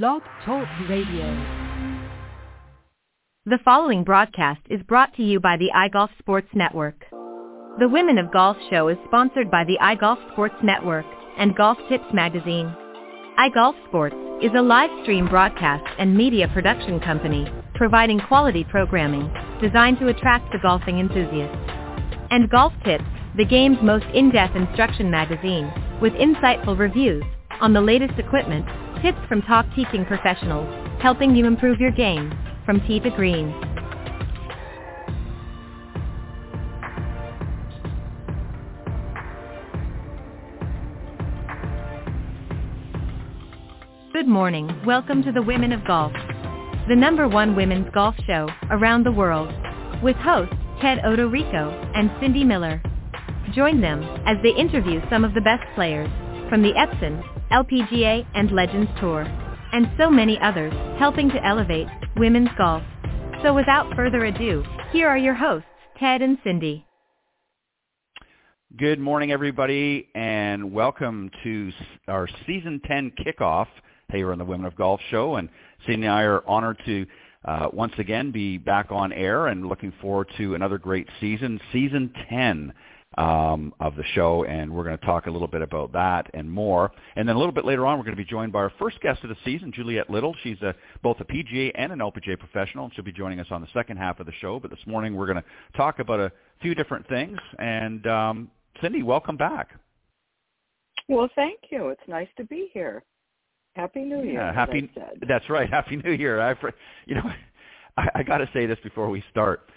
Blog Talk Radio. The following broadcast is brought to you by the iGolf Sports Network. The Women of Golf show is sponsored by the iGolf Sports Network and Golf Tips Magazine. iGolf Sports is a live stream broadcast and media production company providing quality programming designed to attract the golfing enthusiast. And Golf Tips, the game's most in-depth instruction magazine, with insightful reviews on the latest equipment, tips from top teaching professionals, helping you improve your game from tee to green. Good morning. Welcome to the Women of Golf, the number one women's golf show around the world, with hosts Ted Odorico and Cindy Miller. Join them as they interview some of the best players from the Epson, LPGA, and Legends Tour, and so many others, helping to elevate women's golf. So without further ado, here are your hosts, Ted and Cindy. Good morning, everybody, and welcome to our season 10 kickoff here on the Women of Golf show. And Cindy and I are honored to uh, once again be back on air and looking forward to another great season, season 10 um, of the show, and we're going to talk a little bit about that and more. And then a little bit later on, we're going to be joined by our first guest of the season, Juliet Little. She's a, both a PGA and an LPGA professional, and she'll be joining us on the second half of the show. But this morning, we're going to talk about a few different things. And um, Cindy, welcome back. Well, thank you. It's nice to be here. Happy New Year. Yeah, happy. That's right. Happy New Year. I, you know, I, I got to say this before we start.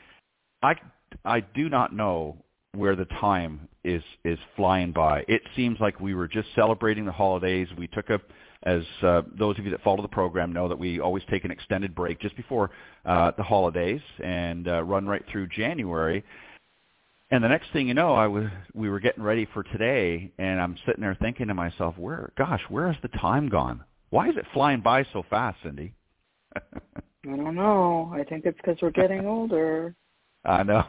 I I do not know where the time is is flying by. It seems like we were just celebrating the holidays. We took a, as uh, those of you that follow the program know, that we always take an extended break just before uh, the holidays and uh, run right through January. And the next thing you know, I was we were getting ready for today, and I'm sitting there thinking to myself, "Where, gosh, where has the time gone? Why is it flying by so fast, Cindy?" I don't know. I think it's because we're getting older. I know.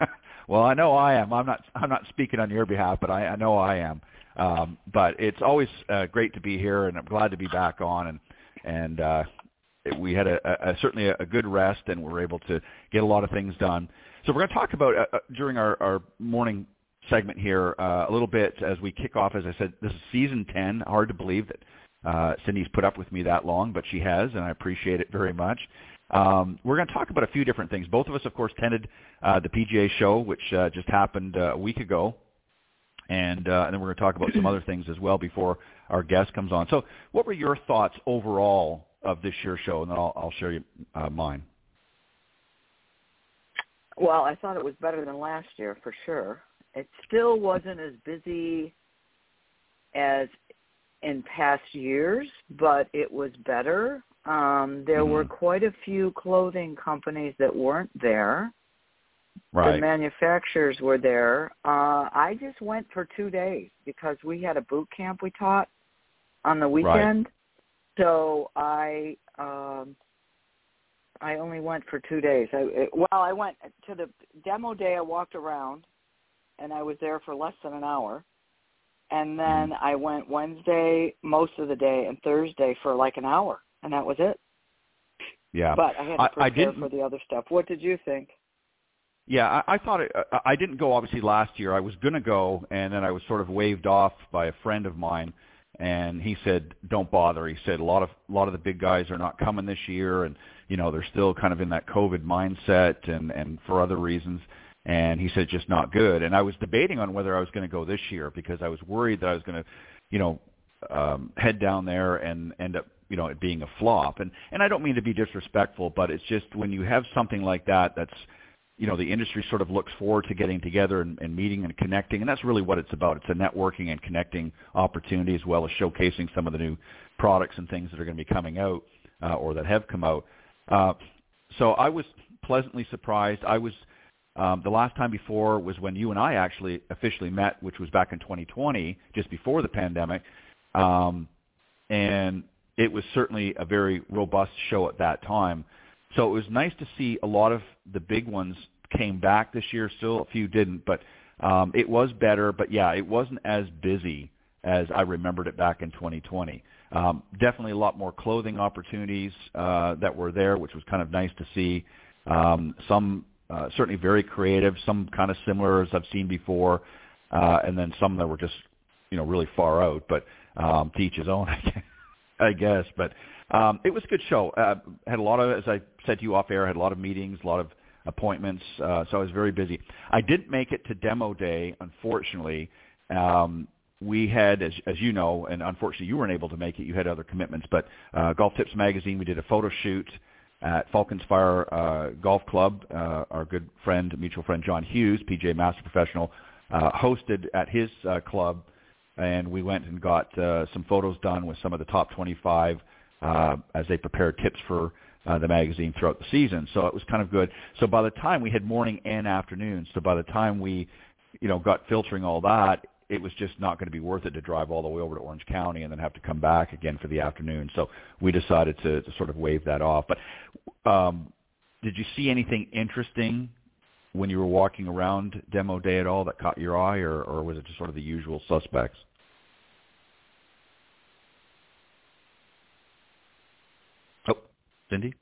well, I know I am. I'm not. I'm not speaking on your behalf, but I, I know I am. Um, but it's always uh, great to be here, and I'm glad to be back on. And and uh, we had a, a certainly a, a good rest, and we were able to get a lot of things done. So we're going to talk about uh, uh, during our, our morning segment here uh, a little bit as we kick off. As I said, this is season 10. Hard to believe that uh, Cindy's put up with me that long, but she has, and I appreciate it very much. Um, we're going to talk about a few different things. Both of us, of course, attended uh, the PGA show, which uh, just happened uh, a week ago. And, uh, and then we're going to talk about some other things as well before our guest comes on. So what were your thoughts overall of this year's show? And then I'll, I'll share you uh, mine. Well, I thought it was better than last year for sure. It still wasn't as busy as in past years, but it was better. Um, there mm-hmm. were quite a few clothing companies that weren't there. Right. The manufacturers were there. Uh, I just went for two days because we had a boot camp we taught on the weekend. Right. So I um, I only went for two days. I well, I went to the demo day. I walked around, and I was there for less than an hour. And then mm-hmm. I went Wednesday most of the day and Thursday for like an hour, and that was it. Yeah, but I had to prepare I, for the other stuff. What did you think? Yeah, I, I thought it, I didn't go obviously last year. I was going to go, and then I was sort of waved off by a friend of mine, and he said, "Don't bother." He said a lot of a lot of the big guys are not coming this year, and you know they're still kind of in that COVID mindset and and for other reasons. And he said just not good. And I was debating on whether I was going to go this year because I was worried that I was going to, you know, um, head down there and end up you know it being a flop. And and I don't mean to be disrespectful, but it's just when you have something like that that's you know the industry sort of looks forward to getting together and, and meeting and connecting, and that's really what it's about. It's a networking and connecting opportunity as well as showcasing some of the new products and things that are going to be coming out uh, or that have come out. Uh, so I was pleasantly surprised. I was um, the last time before was when you and I actually officially met, which was back in 2020, just before the pandemic, um, and it was certainly a very robust show at that time. So it was nice to see a lot of the big ones came back this year. Still, a few didn't, but um, it was better. But yeah, it wasn't as busy as I remembered it back in 2020. Um, definitely a lot more clothing opportunities uh, that were there, which was kind of nice to see. Um, some uh, certainly very creative, some kind of similar as I've seen before, uh, and then some that were just you know really far out. But um, to each his own, I guess. But um, it was a good show. Uh, had a lot of, as I said to you off air, had a lot of meetings, a lot of appointments, uh, so I was very busy. I didn't make it to demo day, unfortunately. Um, we had, as, as you know, and unfortunately you weren't able to make it. You had other commitments, but uh, Golf Tips Magazine, we did a photo shoot at Falcons Fire uh, Golf Club. Uh, our good friend, mutual friend John Hughes, PGA Master Professional, uh, hosted at his uh, club, and we went and got uh, some photos done with some of the top 25 uh, as they prepared tips for uh, the magazine throughout the season. So it was kind of good. So by the time we had morning and afternoon, so by the time we, you know, got filtering all that, it was just not going to be worth it to drive all the way over to Orange County and then have to come back again for the afternoon. So we decided to, to sort of wave that off. But um, did you see anything interesting when you were walking around demo day at all that caught your eye, or, or was it just sort of the usual suspects? Oh, Cindy.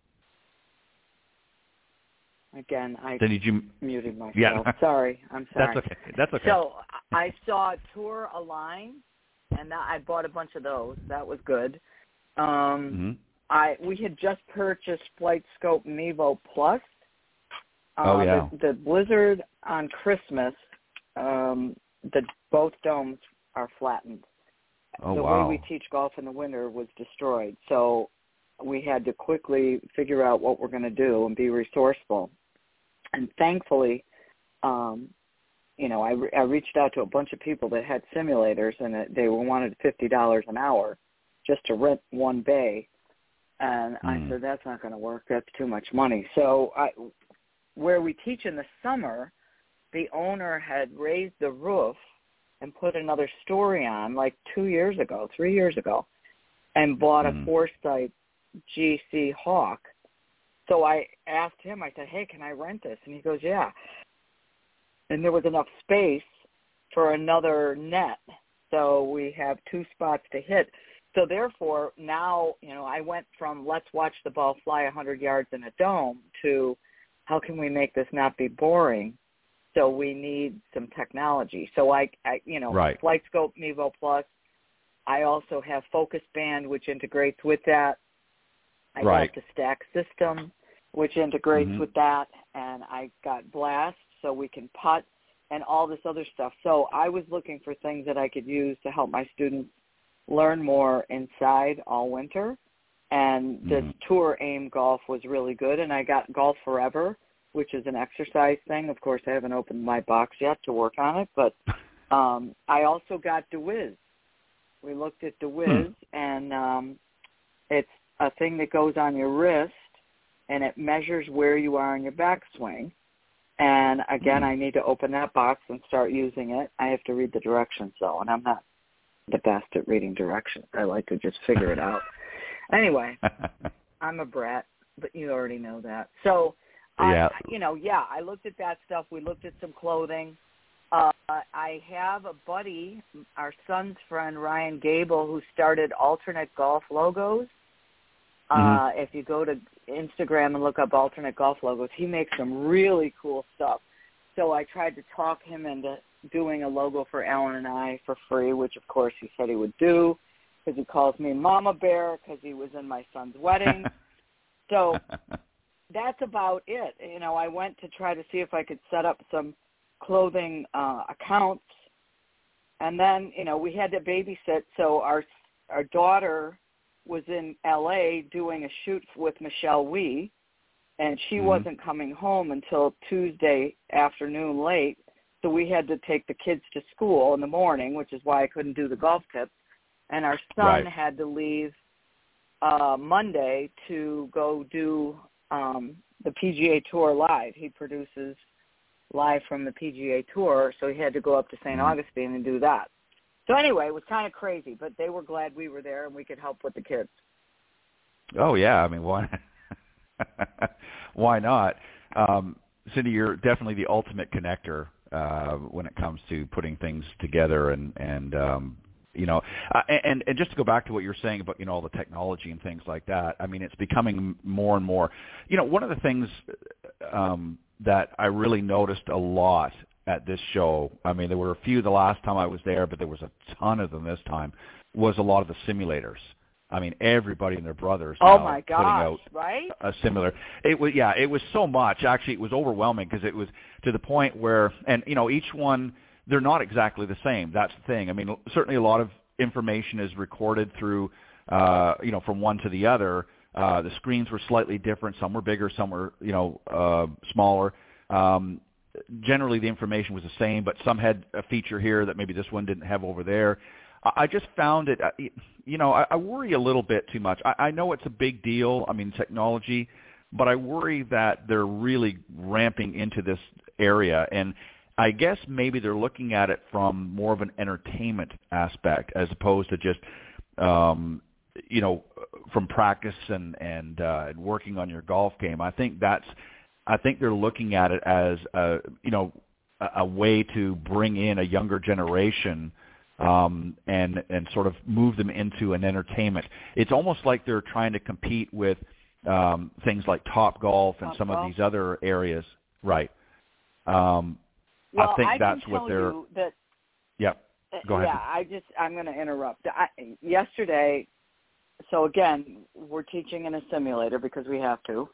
Again, I Cindy, you muted myself. Yeah. Sorry, I'm sorry. That's okay. That's okay. So I saw Tour Align, and that, I bought a bunch of those. That was good. Um, mm-hmm. I we had just purchased Flight Scope Mevo Plus. Uh, oh yeah. The, the blizzard on Christmas, um, the both domes are flattened. Oh the wow. way we teach golf in the winter was destroyed. So we had to quickly figure out what we're going to do and be resourceful. And thankfully, um, you know, I, re- I reached out to a bunch of people that had simulators, and it, they wanted fifty dollars an hour just to rent one bay. And I Mm. said, that's not going to work. That's too much money. So I, where we teach in the summer, the owner had raised the roof and put another story on like two years ago, three years ago, and bought Mm. a Foresight GC Hawk. So I asked him, I said, hey, can I rent this? And he goes, yeah. And there was enough space for another net. So we have two spots to hit. So therefore, now, you know, I went from let's watch the ball fly 100 yards in a dome to how can we make this not be boring? So we need some technology. So I, I you know, Right. Flight Scope Mevo Plus. I also have Focus Band, which integrates with that. I Right. got the Stack System, which integrates Mhm. with that, and I got Blast, so we can putt and all this other stuff. So I was looking for things that I could use to help my students learn more inside all winter. And this Mhm. tour aim golf was really good. And I got Golf Forever, which is an exercise thing. Of course, I haven't opened my box yet to work on it, but um, I also got DeWiz. We looked at DeWiz, and um, it's a thing that goes on your wrist, and it measures where you are in your backswing. And again, Hmm. I need to open that box and start using it. I have to read the directions though, and I'm not the best at reading directions. I like to just figure it out. Anyway, I'm a brat, but you already know that. So, Yeah. I, you know, yeah, I looked at that stuff. We looked at some clothing. Uh, I have a buddy, our son's friend Ryan Gable, who started Alternate Golf Logos. Uh, Mhm. if you go to Instagram and look up Alternate Golf Logos, he makes some really cool stuff. So I tried to talk him into doing a logo for Alan and I for free, which of course he said he would do because he calls me Mama Bear because he was in my son's wedding. so that's about it. You know, I went to try to see if I could set up some clothing uh accounts and then, you know, we had to babysit so our our daughter was in LA doing a shoot with Michelle Wie and she Mhm. wasn't coming home until Tuesday afternoon late. So we had to take the kids to school in the morning, which is why I couldn't do the golf tips. And our son Right. had to leave uh Monday to go do um the PGA Tour live. He produces live from the PGA Tour, so he had to go up to saint Mhm. Augustine and do that. So anyway, it was kind of crazy, but they were glad we were there and we could help with the kids. Oh yeah, I mean why why not? Um, Cindy, you're definitely the ultimate connector uh, when it comes to putting things together and and um, you know, uh, and and just to go back to what you're saying about you know all the technology and things like that. I mean, it's becoming more and more. You know, one of the things um, that I really noticed a lot at this show. I mean, there were a few the last time I was there, but there was a ton of them this time. Was a lot of the simulators. I mean, everybody and their brothers. Oh my putting gosh! out Right? a similar. It was yeah, it was so much. Actually, it was overwhelming because it was to the point where, and you know, each one they're not exactly the same. That's the thing. I mean, certainly a lot of information is recorded through, uh, you know, from one to the other. Uh, the screens were slightly different. Some were bigger, some were, you know, uh, smaller. Um, generally, the information was the same, but some had a feature here that maybe this one didn't have over there. I just found it, uh, you know, I, worry a little bit too much. I know it's a big deal. I mean, technology, but I worry that they're really ramping into this area, and I guess maybe they're looking at it from more of an entertainment aspect as opposed to just, um, you know, from practice and and, uh, and working on your golf game. I think that's, I think they're looking at it as a, you know, a, a way to bring in a younger generation um, and and sort of move them into an entertainment. It's almost like they're trying to compete with um, things like Top Golf and Top some Golf. of these other areas, right? Um, Well, I think can that's what they're. that Yeah, uh, Go ahead. Yeah, I just I'm going to interrupt. I, yesterday, so again, we're teaching in a simulator because we have to.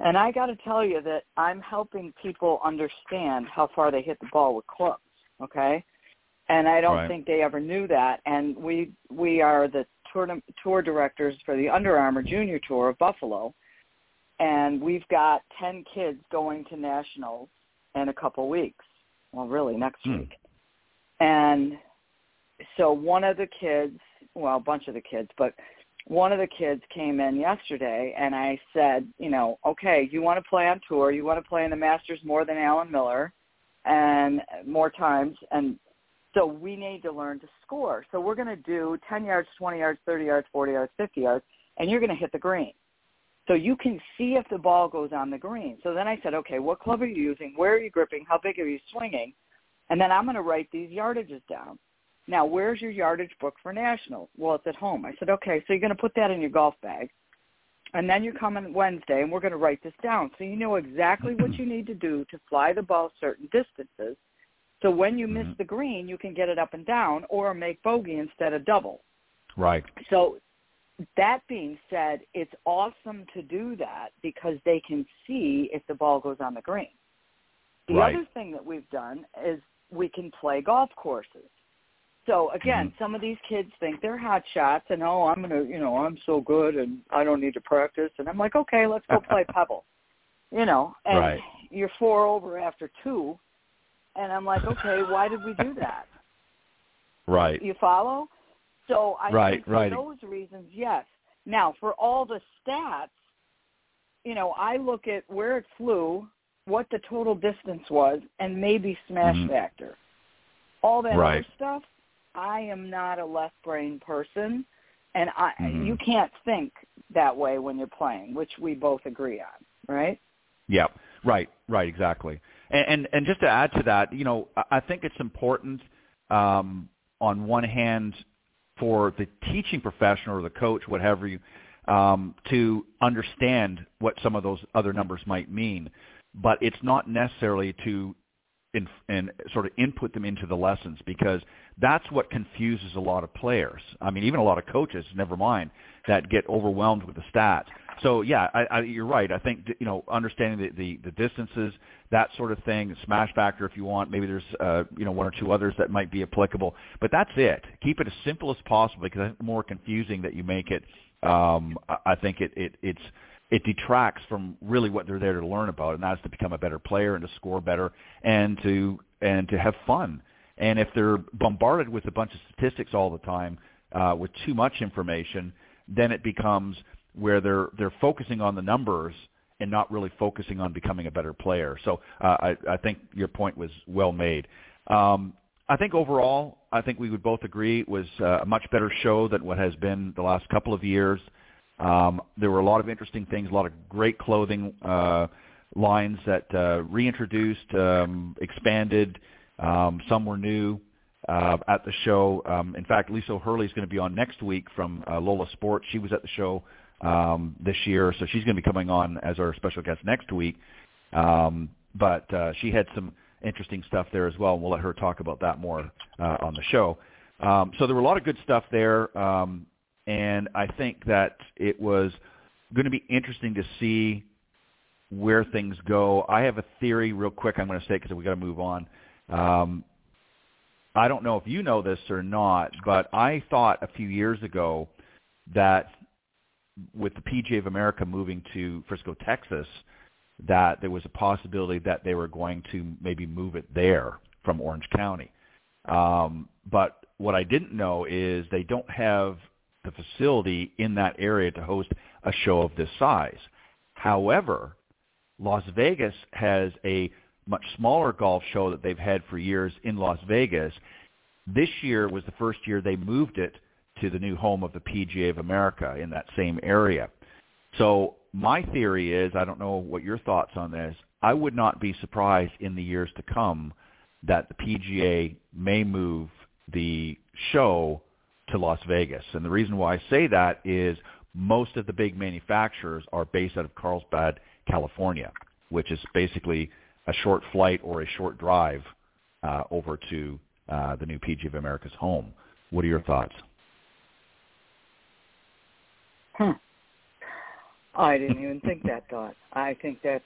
And I got to tell you that I'm helping people understand how far they hit the ball with clubs, okay? And I don't Right. think they ever knew that. And we we are the tour tour directors for the Under Armour Junior Tour of Buffalo, and we've got 10 kids going to nationals in a couple weeks. Well, really next Hmm. week. And so one of the kids, well, a bunch of the kids, but one of the kids came in yesterday and I said, you know, okay, you want to play on tour, you want to play in the Masters more than Alan Miller and more times and so we need to learn to score. So we're going to do 10 yards, 20 yards, 30 yards, 40 yards, 50 yards and you're going to hit the green. So you can see if the ball goes on the green. So then I said, okay, what club are you using? Where are you gripping? How big are you swinging? And then I'm going to write these yardages down. Now, where's your yardage book for national? Well, it's at home. I said, okay, so you're going to put that in your golf bag. And then you're coming Wednesday, and we're going to write this down. So you know exactly what you need to do to fly the ball certain distances. So when you miss Mhm. the green, you can get it up and down or make bogey instead of double. right. So that being said, it's awesome to do that because they can see if the ball goes on the green. The Right. other thing that we've done is we can play golf courses. So again, Mhm. some of these kids think they're hot shots and oh, I'm gonna, you know, I'm so good and I don't need to practice. And I'm like, okay, let's go play Pebble. You know, and Right. you're four over after two, and I'm like, okay, why did we do that? Right. You follow? So I Right, think for right. those reasons, yes. Now, for all the stats, you know, I look at where it flew, what the total distance was, and maybe smash Mhm. factor. All that Right. other stuff, I am not a left brain person, and I Mhm. you can't think that way when you're playing, which we both agree on, right? Yeah, right, right, exactly. And and, and just to add to that, you know, I- I think it's important um, on one hand for the teaching professional or the coach, whatever you, um, to understand what some of those other numbers might mean, but it's not necessarily to in, and sort of input them into the lessons because that's what confuses a lot of players. I mean, even a lot of coaches, never mind, that get overwhelmed with the stats. So yeah, I, I, you're right. I think you know understanding the, the the distances, that sort of thing, smash factor if you want. Maybe there's uh, you know one or two others that might be applicable, but that's it. Keep it as simple as possible because I think the more confusing that you make it, um, I- think it, it it's it detracts from really what they're there to learn about, and that's to become a better player and to score better and to and to have fun. And if they're bombarded with a bunch of statistics all the time uh, with too much information, then it becomes where they're they're focusing on the numbers and not really focusing on becoming a better player. So uh, I, I think your point was well made. Um, I think overall, I think we would both agree it was uh, a much better show than what has been the last couple of years. Um, there were a lot of interesting things, a lot of great clothing uh, lines that uh, reintroduced, um, expanded. Um, some were new. uh, at the show. Um, in fact, Lisa O'Hurley is going to be on next week from uh, Lohla Sports. She was at the show um, this year, so she's going to be coming on as our special guest next week. Um, but uh, she had some interesting stuff there as well, and we'll let her talk about that more uh, on the show. Um, so there were a lot of good stuff there, um, and I think that it was going to be interesting to see where things go. I have a theory, real quick. I'm going to say because we got to move on. Um, I don't know if you know this or not, but I thought a few years ago that with the PGA of America moving to Frisco, Texas, that there was a possibility that they were going to maybe move it there from Orange County. Um, but what I didn't know is they don't have the facility in that area to host a show of this size. However, Las Vegas has a much smaller golf show that they've had for years in Las Vegas. This year was the first year they moved it to the new home of the PGA of America in that same area. So my theory is, I don't know what your thoughts on this, I would not be surprised in the years to come that the PGA may move the show to Las Vegas. And the reason why I say that is most of the big manufacturers are based out of Carlsbad, California, which is basically a short flight or a short drive uh, over to uh, the new PGA of America's home. What are your thoughts? Hmm. I didn't even think that thought. I think that's,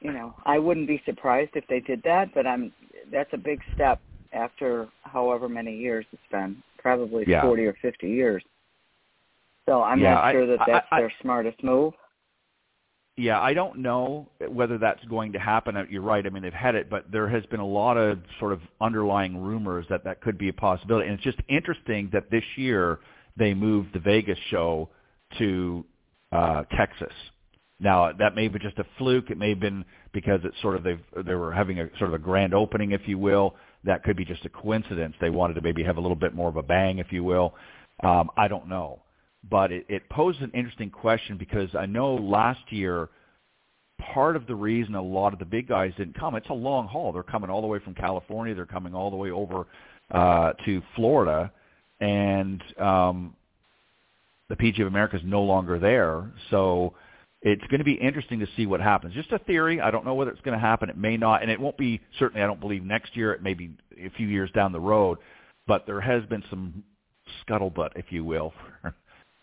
you know, I wouldn't be surprised if they did that, but I'm. That's a big step after however many years it's been, probably yeah. 40 or 50 years. So I'm yeah, not sure I, that that's I, I, their smartest move. Yeah, I don't know whether that's going to happen. Uh, you're right. I mean, they've had it, but there has been a lot of sort of underlying rumors that that could be a possibility. And it's just interesting that this year they moved the Vegas show to uh, Texas. Now that may be just a fluke. It may have been because it's sort of they they were having a sort of a grand opening, if you will. That could be just a coincidence. They wanted to maybe have a little bit more of a bang, if you will. Um, I don't know but it, it poses an interesting question because I know last year part of the reason a lot of the big guys didn't come, it's a long haul. They're coming all the way from California. They're coming all the way over uh, to Florida, and um, the PGA of America is no longer there. So it's going to be interesting to see what happens. Just a theory. I don't know whether it's going to happen. It may not, and it won't be certainly. I don't believe next year. It may be a few years down the road. But there has been some scuttlebutt, if you will,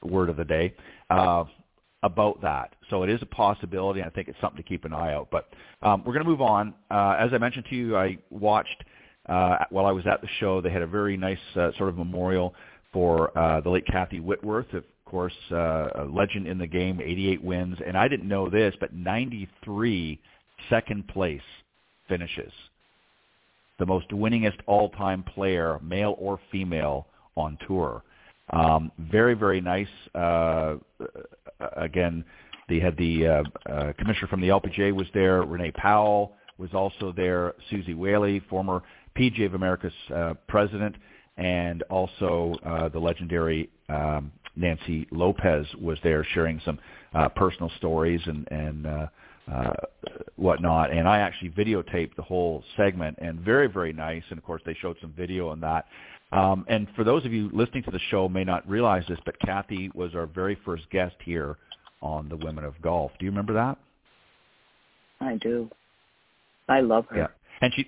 word of the day, uh, about that. So it is a possibility. I think it's something to keep an eye out. But um, we're going to move on. Uh, as I mentioned to you, I watched uh, while I was at the show. They had a very nice uh, sort of memorial for uh, the late Kathy Whitworth, course, uh, a legend in the game, 88 wins. And I didn't know this, but 93 second place finishes. The most winningest all-time player, male or female, on tour. Um, very, very nice. Uh, again, they had the uh, uh, commissioner from the LPGA was there. Renee Powell was also there. Suzy Whaley, former PGA of America's uh, president, and also uh, the legendary um, Nancy Lopez was there, sharing some uh, personal stories and and uh, uh, whatnot. And I actually videotaped the whole segment, and very, very nice. And of course, they showed some video on that. Um, and for those of you listening to the show may not realize this, but Kathy was our very first guest here on the Women of Golf. Do you remember that? I do. I love her. Yeah, and she,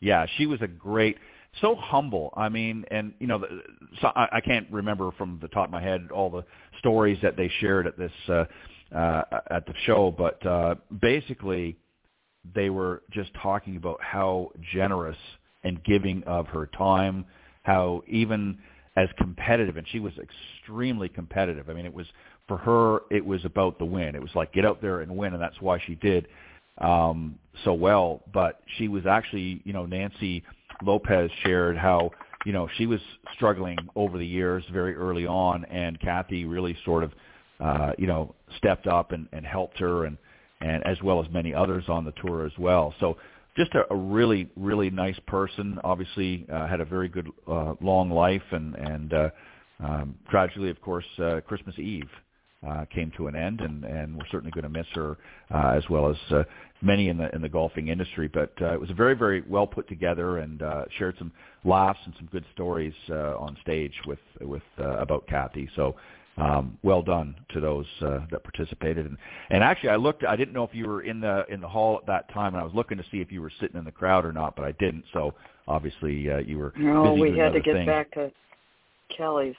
yeah, she was a great, so humble. I mean, and you know, so I, I can't remember from the top of my head all the stories that they shared at this uh, uh, at the show, but uh, basically, they were just talking about how generous and giving of her time how even as competitive, and she was extremely competitive. I mean, it was for her, it was about the win. It was like get out there and win, and that's why she did um, so well. But she was actually, you know, Nancy Lopez shared how you know she was struggling over the years very early on, and Kathy really sort of, uh, you know, stepped up and, and helped her, and and as well as many others on the tour as well. So just a, a really really nice person. Obviously, uh, had a very good uh, long life, and and uh, um, tragically, of course, uh, Christmas Eve uh, came to an end, and, and we're certainly going to miss her uh, as well as uh, many in the in the golfing industry. But uh, it was a very very well put together and uh, shared some laughs and some good stories uh, on stage with with uh, about Kathy. So. Um, well done to those uh, that participated, and, and actually, I looked. I didn't know if you were in the in the hall at that time, and I was looking to see if you were sitting in the crowd or not, but I didn't. So obviously, uh, you were. No, we had to get things. back to Kelly's.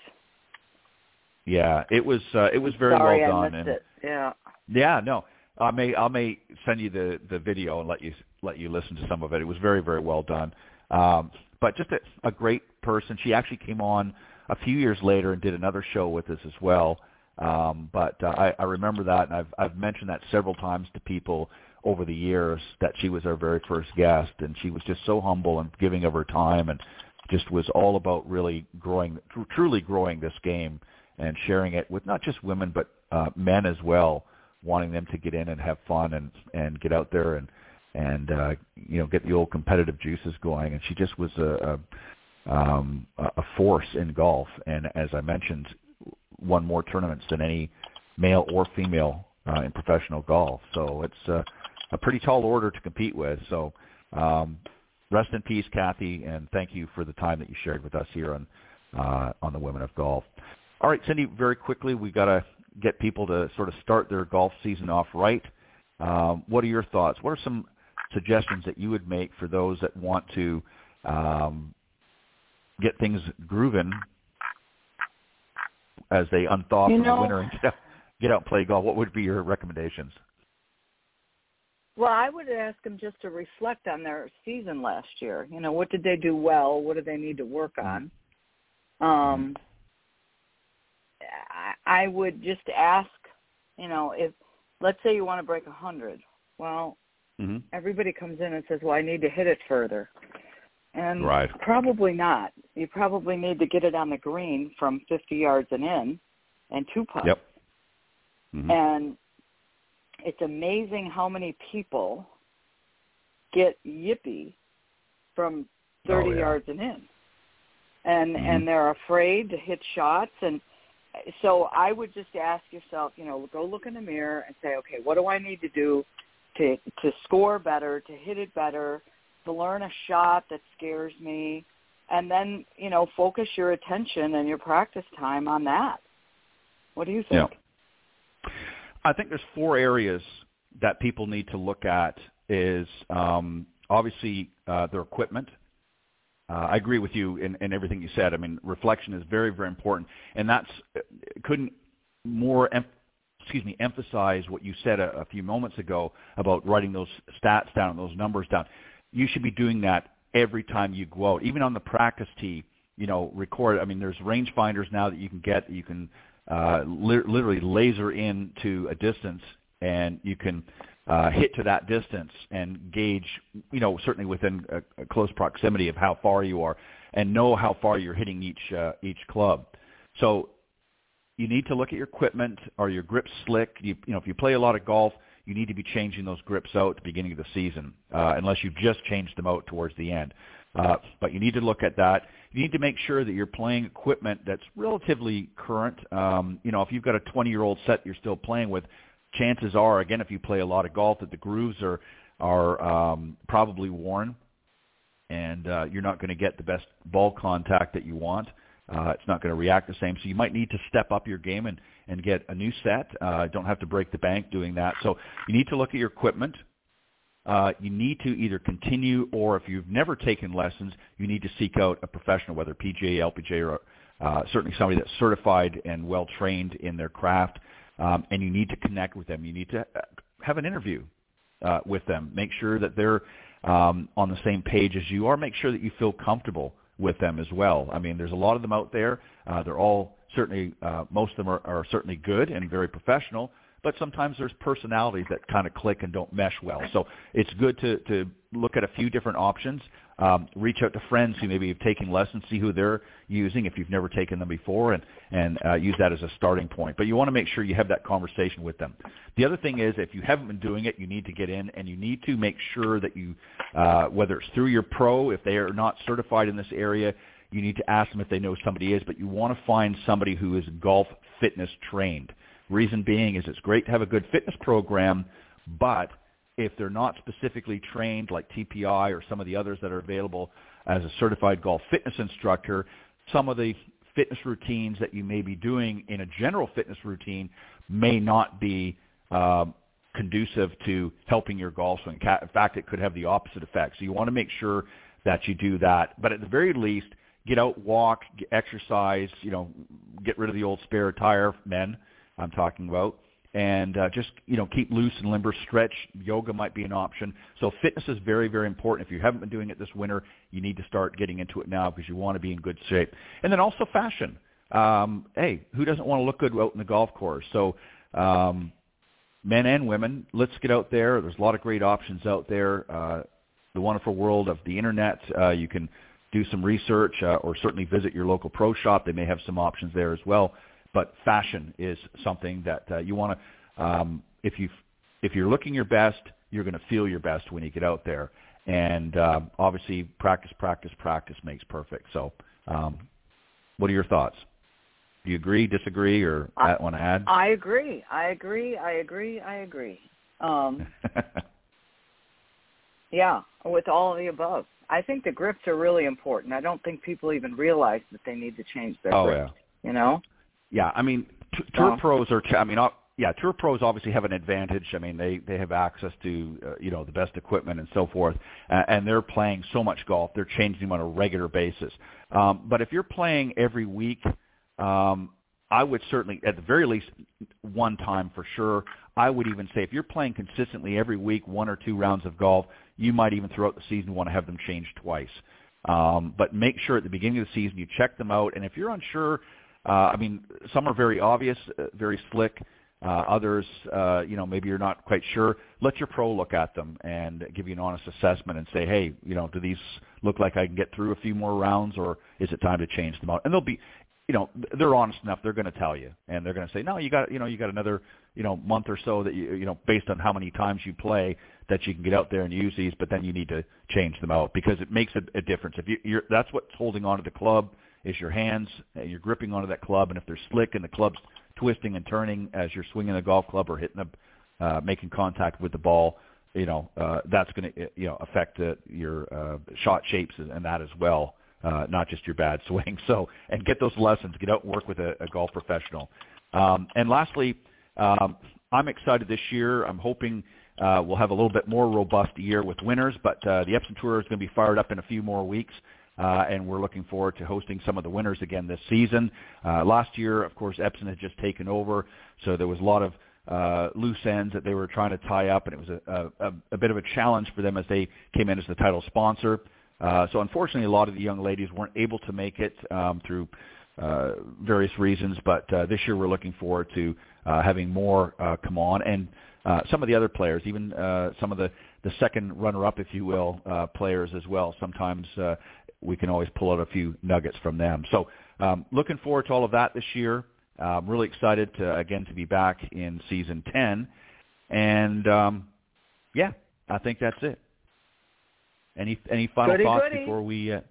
Yeah, it was uh, it was very Sorry, well I done. missed and it. Yeah. Yeah, no, I may I may send you the the video and let you let you listen to some of it. It was very very well done. Um, but just a, a great person. She actually came on a few years later and did another show with us as well. Um, but uh, I, I remember that, and I've I've mentioned that several times to people over the years that she was our very first guest, and she was just so humble and giving of her time, and just was all about really growing, tr- truly growing this game and sharing it with not just women but uh, men as well, wanting them to get in and have fun and and get out there and and uh, you know get the old competitive juices going. And she just was a, a um, a force in golf, and as I mentioned, won more tournaments than any male or female uh, in professional golf. So it's a pretty tall order to compete with. So um, rest in peace, Kathy, and thank you for the time that you shared with us here on uh, on the Women of Golf. All right, Cindy, very quickly, we got to get people to sort of start their golf season off right. Um, what are your thoughts? What are some suggestions that you would make for those that want to um, get things grooving as they unthaw You from know- the winter and get out, get out and play golf? What would be your recommendations? Well, I would ask them just to reflect on their season last year. You know, what did they do well? What do they need to work on? Um, I, would just ask, you know, if let's say you want to break a hundred, well, Mm-hmm. everybody comes in and says, "Well, I need to hit it further," and Right. probably not. You probably need to get it on the green from 50 yards and in, and two putts. Yep. Mhm. And it's amazing how many people get yippy from 30 Oh, yeah. yards and in. And Mhm. and they're afraid to hit shots and so I would just ask yourself, you know, go look in the mirror and say, okay, what do I need to do to to score better, to hit it better, to learn a shot that scares me, and then, you know, focus your attention and your practice time on that. What do you think? Yeah. I think there's four areas that people need to look at. Is um, obviously uh, their equipment. Uh, I agree with you in, in everything you said. I mean, reflection is very, very important, and that's couldn't more em- excuse me emphasize what you said a, a few moments ago about writing those stats down, those numbers down. You should be doing that every time you go out, even on the practice tee. You know, record. I mean, there's rangefinders now that you can get. You can uh, li- literally laser in to a distance, and you can uh, hit to that distance and gauge, you know, certainly within a, a close proximity of how far you are, and know how far you're hitting each uh, each club. So you need to look at your equipment. Are your grips slick? You, you know, if you play a lot of golf, you need to be changing those grips out at the beginning of the season, uh, unless you've just changed them out towards the end. Uh, but you need to look at that. You need to make sure that you're playing equipment that's relatively current. Um, you know, if you've got a 20-year-old set you're still playing with, chances are, again, if you play a lot of golf, that the grooves are are um, probably worn, and uh, you're not going to get the best ball contact that you want. Uh, it's not going to react the same. So you might need to step up your game and, and get a new set. Uh, don't have to break the bank doing that. So you need to look at your equipment. Uh, you need to either continue or if you've never taken lessons, you need to seek out a professional, whether PGA, LPGA, or uh, certainly somebody that's certified and well trained in their craft. Um, and you need to connect with them. You need to uh, have an interview uh, with them. Make sure that they're um, on the same page as you are. Make sure that you feel comfortable with them as well. I mean, there's a lot of them out there. Uh, they're all certainly, uh, most of them are, are certainly good and very professional, but sometimes there's personalities that kind of click and don't mesh well. So it's good to, to look at a few different options. Um, reach out to friends who maybe have taken lessons, see who they're using if you've never taken them before, and and uh, use that as a starting point. But you want to make sure you have that conversation with them. The other thing is, if you haven't been doing it, you need to get in, and you need to make sure that you, uh, whether it's through your pro, if they are not certified in this area, you need to ask them if they know somebody is. But you want to find somebody who is golf fitness trained. Reason being is it's great to have a good fitness program, but if they're not specifically trained like TPI or some of the others that are available as a certified golf fitness instructor, some of the fitness routines that you may be doing in a general fitness routine may not be um, conducive to helping your golf swing. In fact, it could have the opposite effect. So you want to make sure that you do that. But at the very least, get out, walk, exercise. You know, get rid of the old spare tire, men. I'm talking about. And uh, just you know, keep loose and limber. Stretch. Yoga might be an option. So fitness is very, very important. If you haven't been doing it this winter, you need to start getting into it now because you want to be in good shape. And then also fashion. Um, hey, who doesn't want to look good out in the golf course? So um, men and women, let's get out there. There's a lot of great options out there. Uh, the wonderful world of the internet. Uh, you can do some research uh, or certainly visit your local pro shop. They may have some options there as well. But fashion is something that uh, you want to. Um, if you if you're looking your best, you're going to feel your best when you get out there. And um, obviously, practice, practice, practice makes perfect. So, um, what are your thoughts? Do you agree, disagree, or I, want to add? I agree. I agree. I agree. I agree. Um, yeah, with all of the above. I think the grips are really important. I don't think people even realize that they need to change their oh, grips. Yeah. You know? Yeah, I mean, t- tour oh. pros are. I mean, yeah, tour pros obviously have an advantage. I mean, they they have access to uh, you know the best equipment and so forth, uh, and they're playing so much golf. They're changing them on a regular basis. Um, but if you're playing every week, um, I would certainly, at the very least, one time for sure. I would even say if you're playing consistently every week, one or two rounds of golf, you might even throughout the season want to have them changed twice. Um, but make sure at the beginning of the season you check them out. And if you're unsure, uh, I mean, some are very obvious, uh, very slick. Uh, others, uh, you know, maybe you're not quite sure. Let your pro look at them and give you an honest assessment and say, hey, you know, do these look like I can get through a few more rounds, or is it time to change them out? And they'll be, you know, they're honest enough. They're going to tell you, and they're going to say, no, you got, you know, you got another, you know, month or so that you, you know, based on how many times you play, that you can get out there and use these. But then you need to change them out because it makes a, a difference. If you, you're, that's what's holding onto the club is your hands. You're gripping onto that club, and if they're slick and the club's twisting and turning as you're swinging the golf club or hitting the, uh, making contact with the ball, you know, uh, that's going to, you know, affect uh, your uh, shot shapes and that as well uh, not just your bad swing. So, and get those lessons. Get out and work with a, a golf professional. Um, and lastly, um, I'm excited this year. I'm hoping uh, we'll have a little bit more robust year with winners, but uh, the Epson Tour is going to be fired up in a few more weeks. Uh, and we're looking forward to hosting some of the winners again this season. Uh, last year, of course, Epson had just taken over, so there was a lot of uh, loose ends that they were trying to tie up, and it was a, a, a bit of a challenge for them as they came in as the title sponsor. Uh, so unfortunately, a lot of the young ladies weren't able to make it um, through uh, various reasons. But uh, this year, we're looking forward to uh, having more uh, come on, and uh, some of the other players, even uh, some of the the second runner-up, if you will, uh, players as well. Sometimes uh, we can always pull out a few nuggets from them. So um, looking forward to all of that this year. I'm really excited to again to be back in season 10, and um, yeah, I think that's it. Any any final goody, thoughts goody. before we? Uh,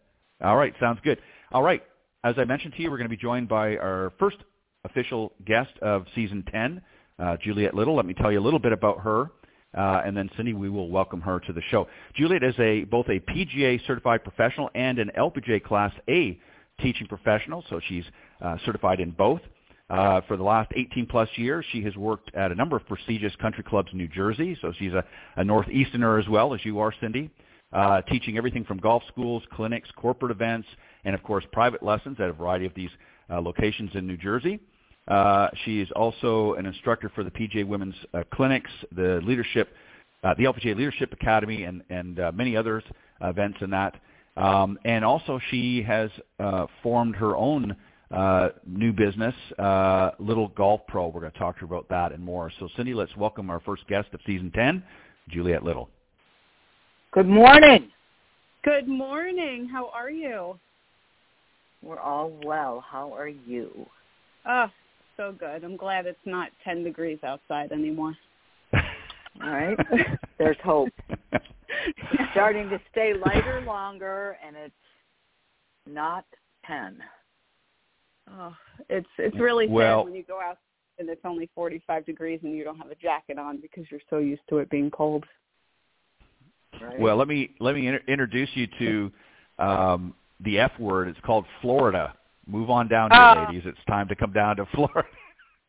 all right, sounds good. All right, as I mentioned to you, we're going to be joined by our first official guest of season 10, uh, Juliet Little. Let me tell you a little bit about her, uh, and then Cindy, we will welcome her to the show. Juliet is a both a PGA certified professional and an LPGA Class A teaching professional, so she's uh, certified in both. Uh, for the last 18 plus years, she has worked at a number of prestigious country clubs in New Jersey, so she's a, a Northeasterner as well as you are, Cindy uh, teaching everything from golf schools, clinics, corporate events, and of course private lessons at a variety of these uh, locations in New Jersey. Uh, she is also an instructor for the PGA Women's uh, Clinics, the leadership, uh, the LPGA Leadership Academy, and and uh, many others events in that. Um, and also, she has uh, formed her own uh, new business, uh, Little Golf Pro. We're going to talk to her about that and more. So, Cindy, let's welcome our first guest of season 10, Juliet Little. Good morning. Good morning. How are you? We're all well. How are you? Oh, so good. I'm glad it's not 10 degrees outside anymore. All right. There's hope. starting to stay lighter longer and it's not 10. Oh, it's it's really well, sad when you go out and it's only 45 degrees and you don't have a jacket on because you're so used to it being cold. Right. Well, let me let me inter- introduce you to um, the F word. It's called Florida. Move on down here, uh, ladies. It's time to come down to Florida.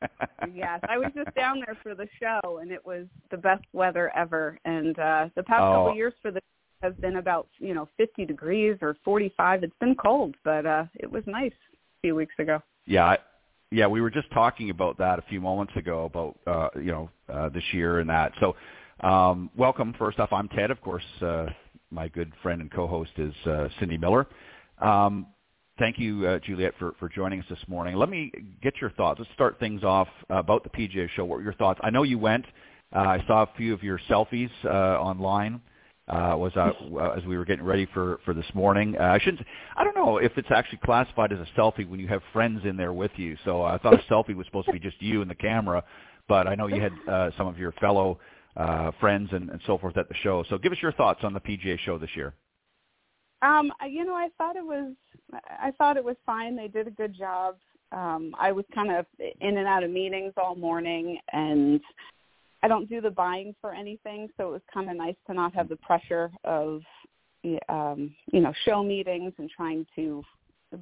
yes, I was just down there for the show, and it was the best weather ever. And uh, the past oh. couple of years for the has been about you know 50 degrees or 45. It's been cold, but uh, it was nice a few weeks ago. Yeah, I, yeah, we were just talking about that a few moments ago about uh, you know uh, this year and that. So, um, welcome. First off, I'm Ted. Of course, uh, my good friend and co-host is uh, Cindy Miller. Um, thank you, uh, Juliet, for, for joining us this morning. Let me get your thoughts. Let's start things off about the PGA Show. What were your thoughts? I know you went. Uh, I saw a few of your selfies uh, online. Uh, was uh, as we were getting ready for for this morning. Uh, I shouldn't. I don't know if it's actually classified as a selfie when you have friends in there with you. So I thought a selfie was supposed to be just you and the camera, but I know you had uh, some of your fellow uh, friends and, and so forth at the show. So give us your thoughts on the PGA show this year. Um, you know, I thought it was I thought it was fine. They did a good job. Um, I was kind of in and out of meetings all morning, and I don't do the buying for anything, so it was kind of nice to not have the pressure of um, you know show meetings and trying to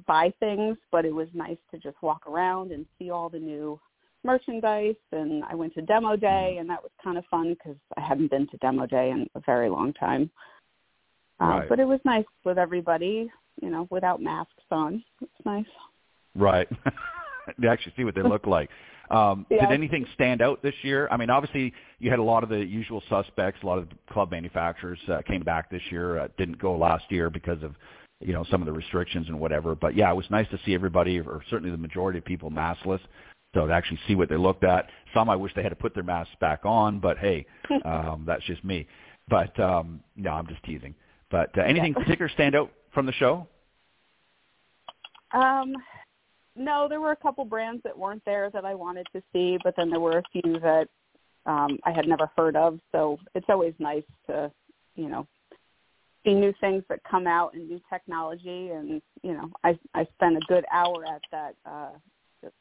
buy things. But it was nice to just walk around and see all the new merchandise. And I went to demo day, and that was kind of fun because I hadn't been to demo day in a very long time. Uh, right. But it was nice with everybody, you know, without masks on. It's nice. Right. to actually see what they look like. Um, yeah. Did anything stand out this year? I mean, obviously you had a lot of the usual suspects. A lot of club manufacturers uh, came back this year. Uh, didn't go last year because of you know some of the restrictions and whatever. But yeah, it was nice to see everybody, or certainly the majority of people, maskless. So to actually see what they looked at. Some I wish they had to put their masks back on, but hey, um, that's just me. But um, no, I'm just teasing. But uh, anything yeah. particular stand out from the show? Um, no, there were a couple brands that weren't there that I wanted to see, but then there were a few that um, I had never heard of. So it's always nice to, you know, see new things that come out and new technology. And you know, I I spent a good hour at that uh,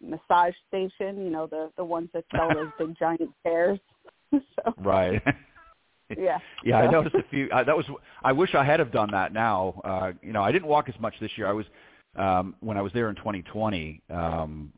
massage station. You know, the the ones that sell those big giant chairs. so. Right. yeah. Yeah, I noticed a few. Uh, that was. I wish I had have done that. Now, uh, you know, I didn't walk as much this year. I was um, when I was there in 2020. Um,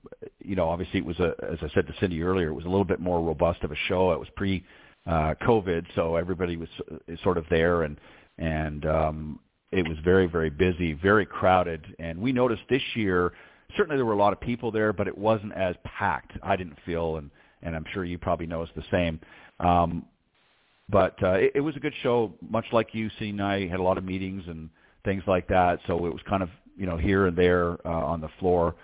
you know, obviously it was a, as I said to Cindy earlier, it was a little bit more robust of a show. It was pre uh, COVID, so everybody was uh, sort of there, and and um, it was very very busy, very crowded. And we noticed this year, certainly there were a lot of people there, but it wasn't as packed. I didn't feel, and and I'm sure you probably noticed the same. Um, but uh, it, it was a good show, much like you, seeing I had a lot of meetings and things like that. So it was kind of you know here and there uh, on the floor.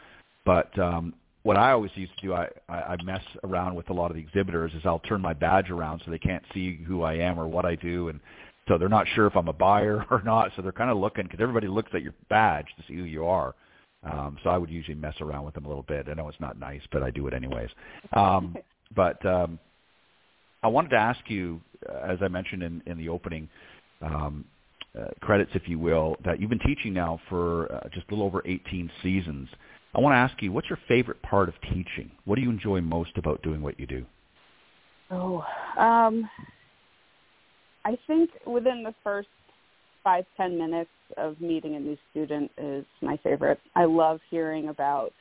But um, what I always used to do, I, I mess around with a lot of the exhibitors, is I'll turn my badge around so they can't see who I am or what I do, and so they're not sure if I'm a buyer or not. So they're kind of looking because everybody looks at your badge to see who you are. Um, so I would usually mess around with them a little bit. I know it's not nice, but I do it anyways. Um, but um, I wanted to ask you, uh, as I mentioned in, in the opening um, uh, credits, if you will, that you've been teaching now for uh, just a little over 18 seasons. I want to ask you, what's your favorite part of teaching? What do you enjoy most about doing what you do? Oh, um, I think within the first five ten minutes of meeting a new student is my favorite. I love hearing about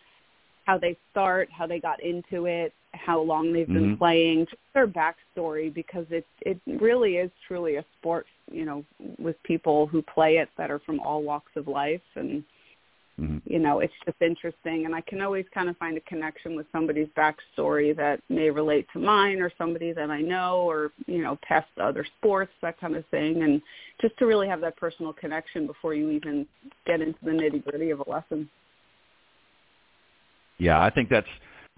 how they start, how they got into it, how long they've been mm-hmm. playing, just their backstory because it it really is truly a sport, you know, with people who play it that are from all walks of life and mm-hmm. you know, it's just interesting and I can always kind of find a connection with somebody's backstory that may relate to mine or somebody that I know or, you know, past other sports, that kind of thing and just to really have that personal connection before you even get into the nitty gritty of a lesson. Yeah, I think that's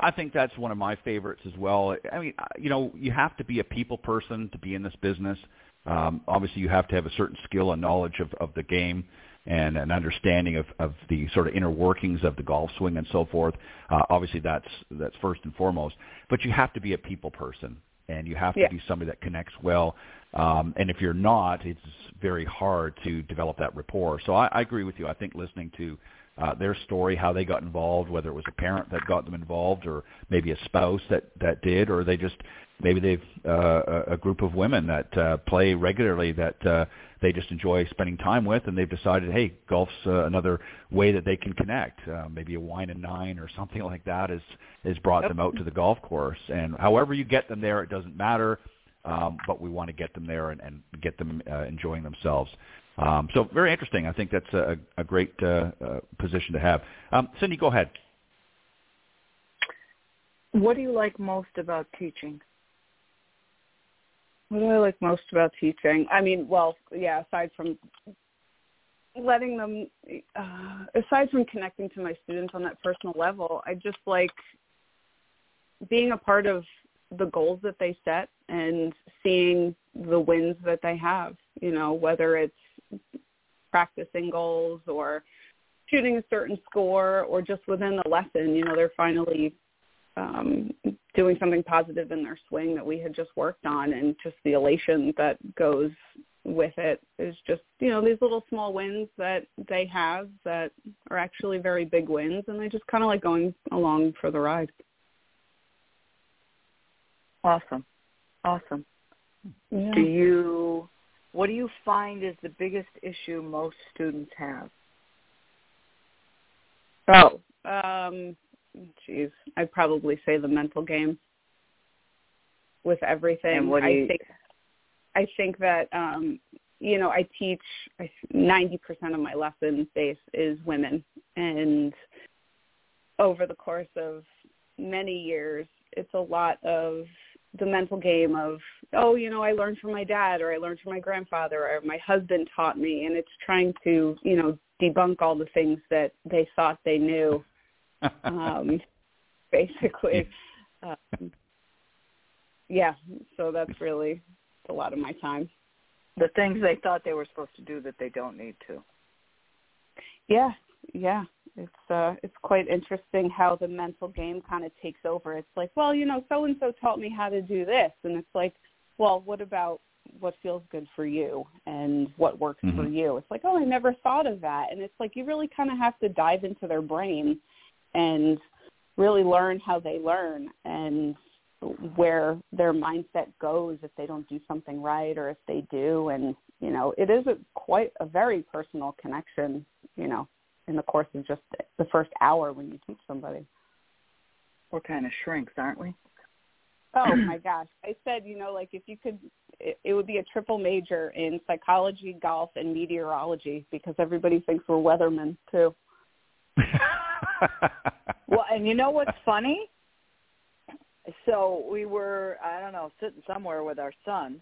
I think that's one of my favorites as well. I mean, you know, you have to be a people person to be in this business. Um, obviously, you have to have a certain skill and knowledge of, of the game and an understanding of, of the sort of inner workings of the golf swing and so forth. Uh, obviously, that's that's first and foremost. But you have to be a people person, and you have to yeah. be somebody that connects well. Um, and if you're not, it's very hard to develop that rapport. So I, I agree with you. I think listening to uh, their story, how they got involved, whether it was a parent that got them involved, or maybe a spouse that that did, or they just maybe they've uh, a group of women that uh, play regularly that uh, they just enjoy spending time with, and they've decided, hey, golf's uh, another way that they can connect. Uh, maybe a wine and nine or something like that is has brought yep. them out to the golf course. And however you get them there, it doesn't matter. Um, but we want to get them there and, and get them uh, enjoying themselves. Um, so very interesting. I think that's a, a great uh, uh, position to have. Um, Cindy, go ahead. What do you like most about teaching? What do I like most about teaching? I mean, well, yeah, aside from letting them, uh, aside from connecting to my students on that personal level, I just like being a part of the goals that they set and seeing the wins that they have, you know, whether it's practicing goals or shooting a certain score or just within the lesson, you know, they're finally um, doing something positive in their swing that we had just worked on and just the elation that goes with it is just, you know, these little small wins that they have that are actually very big wins and they just kind of like going along for the ride. Awesome. Awesome. Yeah. Do you what do you find is the biggest issue most students have? Oh, um, geez, I'd probably say the mental game with everything. And what do you... I think I think that um, you know I teach ninety percent of my lesson base is women, and over the course of many years, it's a lot of the mental game of oh you know i learned from my dad or i learned from my grandfather or my husband taught me. And it's trying to you know debunk all the things that they thought they knew um basically. Um, yeah so that's really a lot of my time. The things they thought they were supposed to do that they don't need to. Yeah yeah it's uh it's quite interesting how the mental game kind of takes over. It's like well you know so and so taught me how to do this. And it's like well what about what feels good for you and what works mm-hmm. for you? It's like oh i never thought of that. And it's like you really kind of have to dive into their brain and really learn how they learn and where their mindset goes if they don't do something right or if they do. And you know it is a quite a very personal connection you know in the course of just the first hour when you teach somebody. We're kind of shrinks, aren't we? Oh my gosh. I said, you know, like if you could it, it would be a triple major in psychology, golf, and meteorology because everybody thinks we're weathermen too. well, and you know what's funny? So we were, I don't know, sitting somewhere with our son,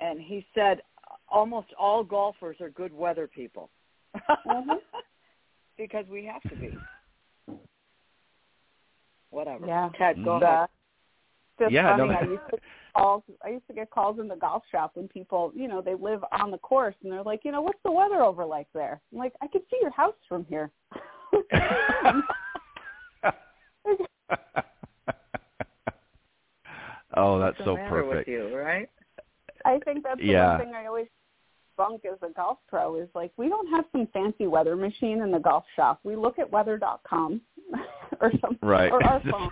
and he said almost all golfers are good weather people. Mm-hmm because we have to be. Whatever. Yeah. Ted, go ahead. Just yeah, funny. no, I used to calls. I used to get calls in the golf shop when people, you know, they live on the course and they're like, you know, what's the weather over like there? I'm like, I can see your house from here. oh, that's so perfect. With you, right? I think that's the yeah. one thing I always bunk as a golf pro is like we don't have some fancy weather machine in the golf shop. We look at weather.com or something right. or our phone.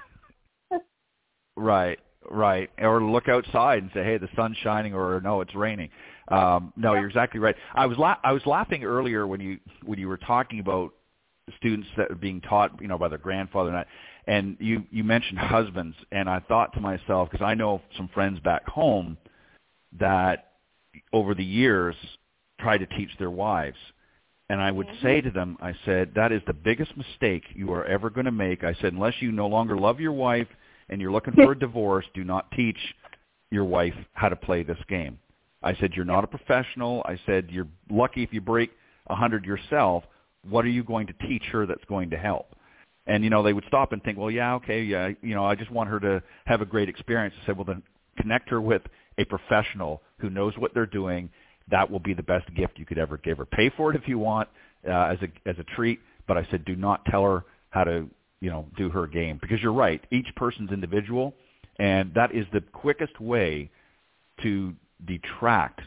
right, right. Or look outside and say, "Hey, the sun's shining," or "No, it's raining." Um, no, yeah. you're exactly right. I was la- I was laughing earlier when you when you were talking about students that are being taught, you know, by their grandfather and that, and you you mentioned husbands, and I thought to myself because I know some friends back home that over the years tried to teach their wives. And I would mm-hmm. say to them, I said, that is the biggest mistake you are ever going to make. I said, unless you no longer love your wife and you're looking for a divorce, do not teach your wife how to play this game. I said, you're not a professional. I said, you're lucky if you break a hundred yourself. What are you going to teach her that's going to help? And, you know, they would stop and think, well, yeah, okay, yeah, you know, I just want her to have a great experience. I said, well, then connect her with a professional who knows what they're doing. That will be the best gift you could ever give her. Pay for it if you want uh, as a as a treat, but I said do not tell her how to you know do her game because you're right. Each person's individual, and that is the quickest way to detract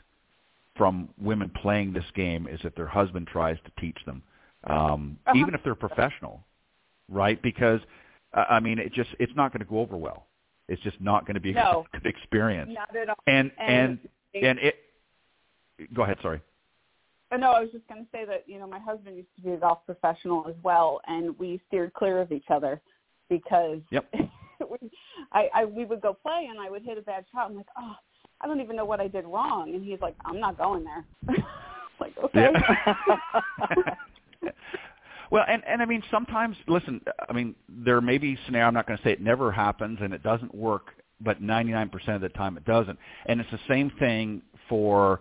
from women playing this game is if their husband tries to teach them. um, Uh-huh. even if they're professional, right? Because uh, I mean, it just it's not going to go over well. It's just not going to be a good experience. Not at all. And and And- and it. Go ahead. Sorry. But no, I was just going to say that you know my husband used to be a golf professional as well, and we steered clear of each other because Yep. we, I, I we would go play and I would hit a bad shot. I'm like, oh, I don't even know what I did wrong, and he's like, I'm not going there. like, okay. Yeah. well, and and I mean sometimes listen, I mean there may be scenario I'm not going to say it never happens and it doesn't work, but 99% of the time it doesn't. And it's the same thing for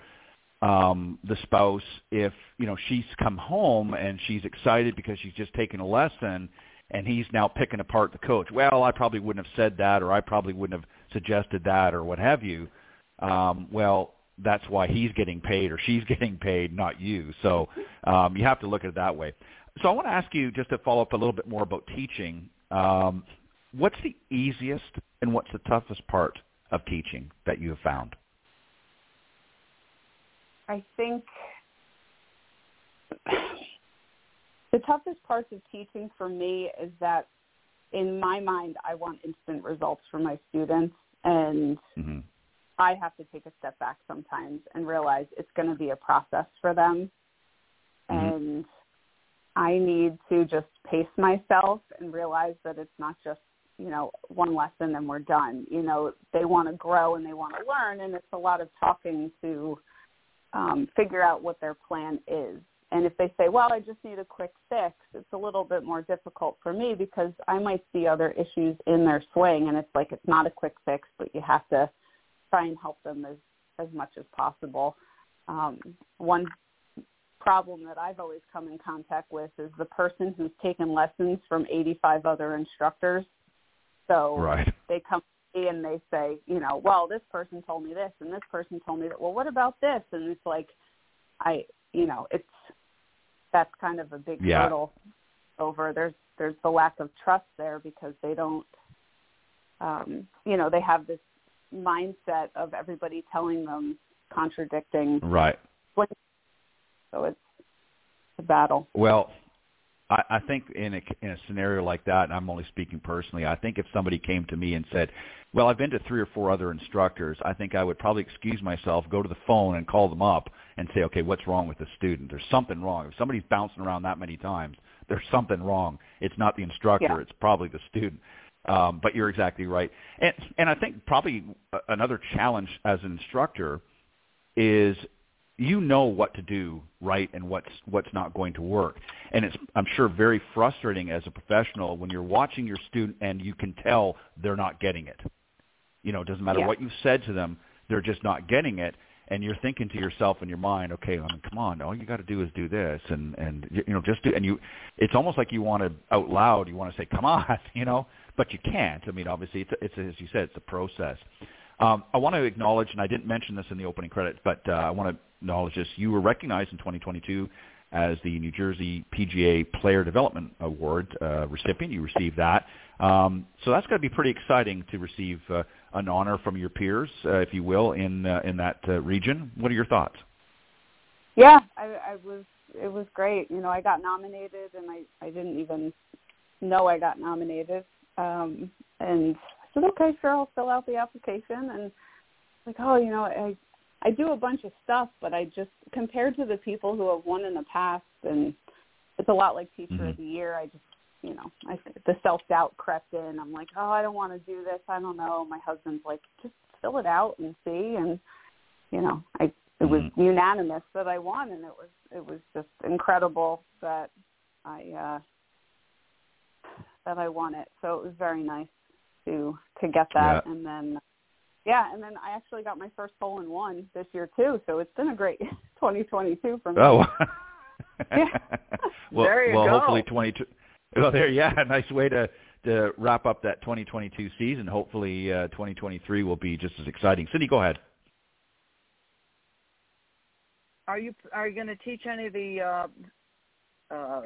um the spouse if, you know, she's come home and she's excited because she's just taken a lesson and he's now picking apart the coach. Well, I probably wouldn't have said that or I probably wouldn't have suggested that or what have you. Um well, that's why he's getting paid or she's getting paid, not you. So um, you have to look at it that way. So I want to ask you just to follow up a little bit more about teaching. Um, what's the easiest and what's the toughest part of teaching that you have found? I think the toughest parts of teaching for me is that in my mind I want instant results for my students and Mm-hmm. I have to take a step back sometimes and realize it's going to be a process for them Mhm. and I need to just pace myself and realize that it's not just you know one lesson and we're done you know they want to grow and they want to learn and it's a lot of talking to um, figure out what their plan is. And if they say, well, I just need a quick fix, it's a little bit more difficult for me because I might see other issues in their swing and it's like it's not a quick fix, but you have to try and help them as, as much as possible. Um, one problem that I've always come in contact with is the person who's taken lessons from 85 other instructors. So Right. they come and they say, you know, well, this person told me this and this person told me that. Well, what about this? And it's like, I, you know, it's that's kind of a big Yeah. hurdle over. There's there's the lack of trust there because they don't, um, you know, they have this mindset of everybody telling them contradicting. Right. So it's a battle. Well, I, I think in a, in a scenario like that, and I'm only speaking personally, I think if somebody came to me and said, well, I've been to three or four other instructors, I think I would probably excuse myself, go to the phone and call them up and say, okay, what's wrong with the student? There's something wrong. If somebody's bouncing around that many times, there's something wrong. It's not the instructor, Yeah. it's probably the student. Um, but you're exactly right. And, and I think probably another challenge as an instructor is you know what to do right and what's what's not going to work. And it's i'm sure very frustrating as a professional when you're watching your student and you can tell they're not getting it. You know it doesn't matter Yeah. what you've said to them they're just not getting it. And you're thinking to yourself in your mind okay I mean, come on all you got to do is do this. And and you know just do and you it's almost like you want to out loud you want to say come on you know? But you can't. I mean obviously it's, it's as you said it's a process um, I want to acknowledge, and I didn't mention this in the opening credits, but uh, I want to acknowledge this. You were recognized in 2022 as the New Jersey PGA Player Development Award uh, recipient. You received that. Um, so that's got to be pretty exciting to receive uh, an honor from your peers, uh, if you will, in uh, in that uh, region. What are your thoughts? Yeah, I, I was. It was great. You know, I got nominated, and I I didn't even know I got nominated. Um, and said, okay, sure, I'll fill out the application. And like, oh, you know, I I do a bunch of stuff, but I just compared to the people who have won in the past, and it's a lot like Teacher of Mhm. the Year. I just you know, I the self doubt crept in. I'm like, oh, I don't want to do this. I don't know. My husband's like, just fill it out and see. And you know, I it was Mhm. unanimous that I won, and it was it was just incredible that I uh, that I won it. So it was very nice to to get that, and then yeah, and then I actually got my first hole in one this year too. So it's been a great 2022 for me. Oh. Yeah. well, There you well, go. hopefully 22. Well, there, yeah, a nice way to to wrap up that 2022 season. Hopefully, uh, 2023 will be just as exciting. Cindy, go ahead. Are you are you going to teach any of the? Uh, uh,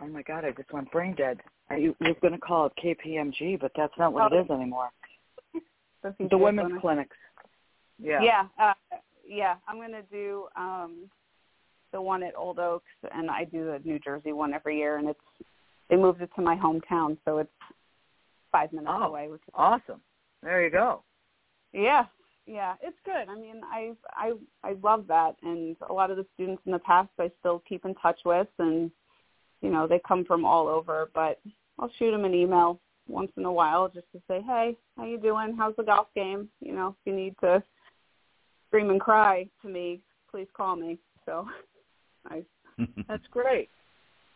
oh my God! I just went brain dead. You you're going to call it KPMG, but that's not what it Oh. is anymore. The, women's clinic. clinics. Yeah. Yeah, uh, yeah. I'm gonna do um, the one at Old Oaks, and I do the New Jersey one every year, and it's they moved it to my hometown, so it's five minutes oh, away. Which is awesome. There you go. Yeah, yeah, it's good. I mean, I I I love that, and a lot of the students in the past I still keep in touch with, and you know they come from all over. But I'll shoot them an email once in a while just to say, hey, how you doing? How's the golf game? You know, if you need to scream and cry to me, please call me. So, I that's great.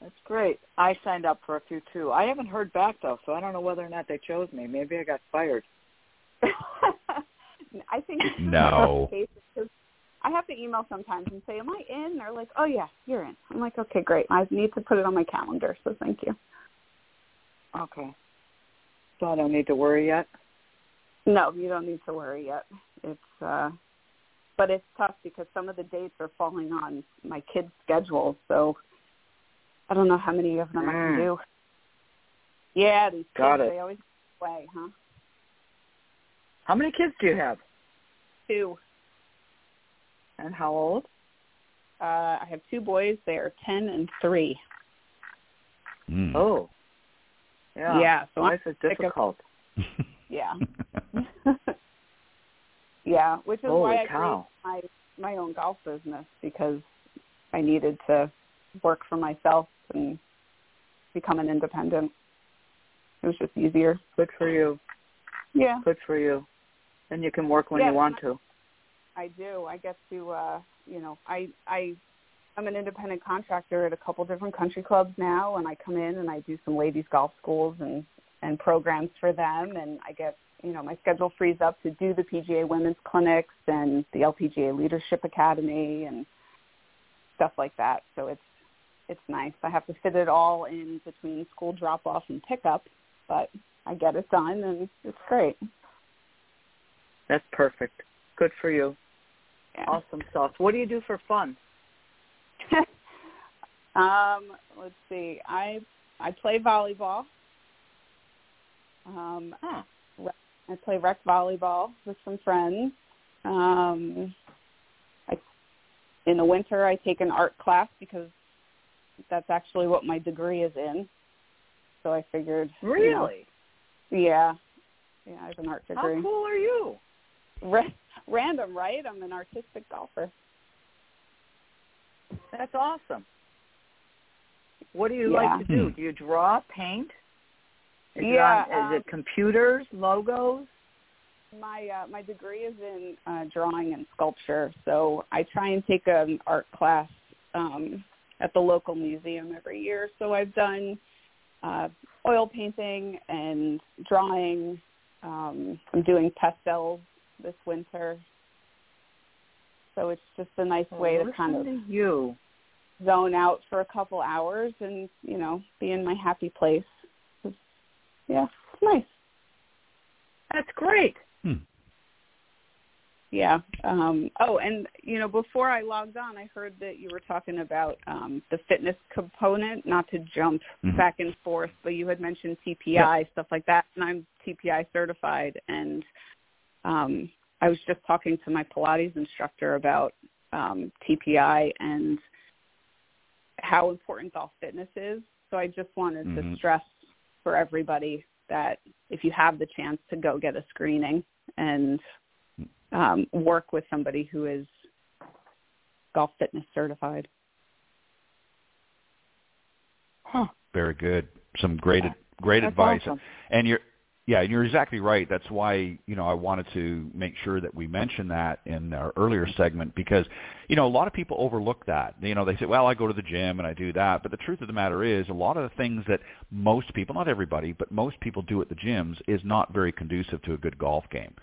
That's great. I signed up for a few too. I haven't heard back though, so I don't know whether or not they chose me. Maybe I got fired. I think no. I have to email sometimes and say, "Am I in?" They're like, "Oh yeah, you're in." I'm like, "Okay, great. I need to put it on my calendar, so thank you." Okay. So I don't need to worry yet. No, you don't need to worry yet. It's uh but it's tough because some of the dates are falling on my kids' schedules, so I don't know how many of them mm. I can mm. do. Yeah, these Got kids it. they always away, huh? How many kids do you have? Two. And how old? Uh, I have two boys. They are ten and three. Mm. Oh. Yeah. Yeah. So life is difficult. yeah. yeah, which is Holy why I cow. created my my own golf business because I needed to work for myself and become an independent. It was just easier. Good for you. Yeah. Good for you. And you can work when yeah, you want to. I do. I get to uh, you know, I I I'm an independent contractor at a couple different country clubs now and I come in and I do some ladies golf schools and and programs for them and I get you know, my schedule frees up to do the PGA women's clinics and the LPGA Leadership Academy and stuff like that. So it's it's nice. I have to fit it all in between school drop off and pickup, but I get it done and it's great. That's perfect. Good for you. Yeah. Awesome stuff. What do you do for fun? um, let's see. I I play volleyball. Um, huh. I play rec volleyball with some friends. Um, I, in the winter, I take an art class because that's actually what my degree is in. So I figured. Really? You know, yeah. Yeah, I have an art degree. How cool are you? Ra- random, right? I'm an artistic golfer. That's awesome. What do you Yeah. like to do? Do you draw, paint? Is Yeah, It on, um, is it computers, logos? My uh, my degree is in uh, drawing and sculpture, so I try and take an art class um, at the local museum every year. So I've done uh, oil painting and drawing. Um, I'm doing pastels this winter, so it's just a nice way Well, to kind of to you. zone out for a couple hours and you know be in my happy place. It's, yeah, it's nice. That's great. Hmm. Yeah. Um, oh, and you know, before I logged on, I heard that you were talking about um, the fitness component, not to jump Mhm. back and forth, but you had mentioned TPI stuff like that, and I'm TPI certified, and um, I was just talking to my Pilates instructor about um, TPI and how important golf fitness is. So I just wanted Mhm. to stress for everybody that if you have the chance to go get a screening and um, work with somebody who is golf fitness certified. Huh. Very good. Some great great That's advice. awesome. And you're yeah, and you're exactly right. That's why, you know, I wanted to make sure that we mention that in our earlier segment because, you know, a lot of people overlook that. You know, they say, well, I go to the gym and I do that. But the truth of the matter is a lot of the things that most people, not everybody, but most people do at the gyms is not very conducive to a good golf game,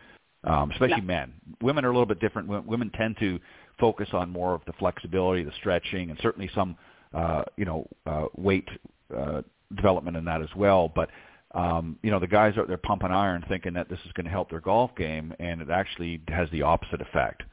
um, especially No. men. Women are a little bit different. Wo- Women tend to focus on more of the flexibility, the stretching, and certainly some, uh, you know, uh, weight uh, development in that as well. But um, you know, the guys out there pumping iron thinking that this is going to help their golf game, and it actually has the opposite effect.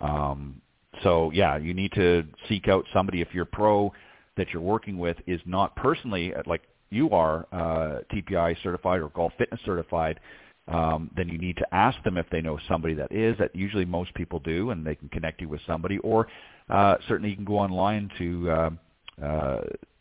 Um, so yeah, you need to seek out somebody if your pro that you're working with is not personally uh, like you are uh, TPI certified or golf fitness certified. Um, then you need to ask them if they know somebody that is. That usually most people do, and they can connect you with somebody. Or uh, certainly you can go online to uh, uh,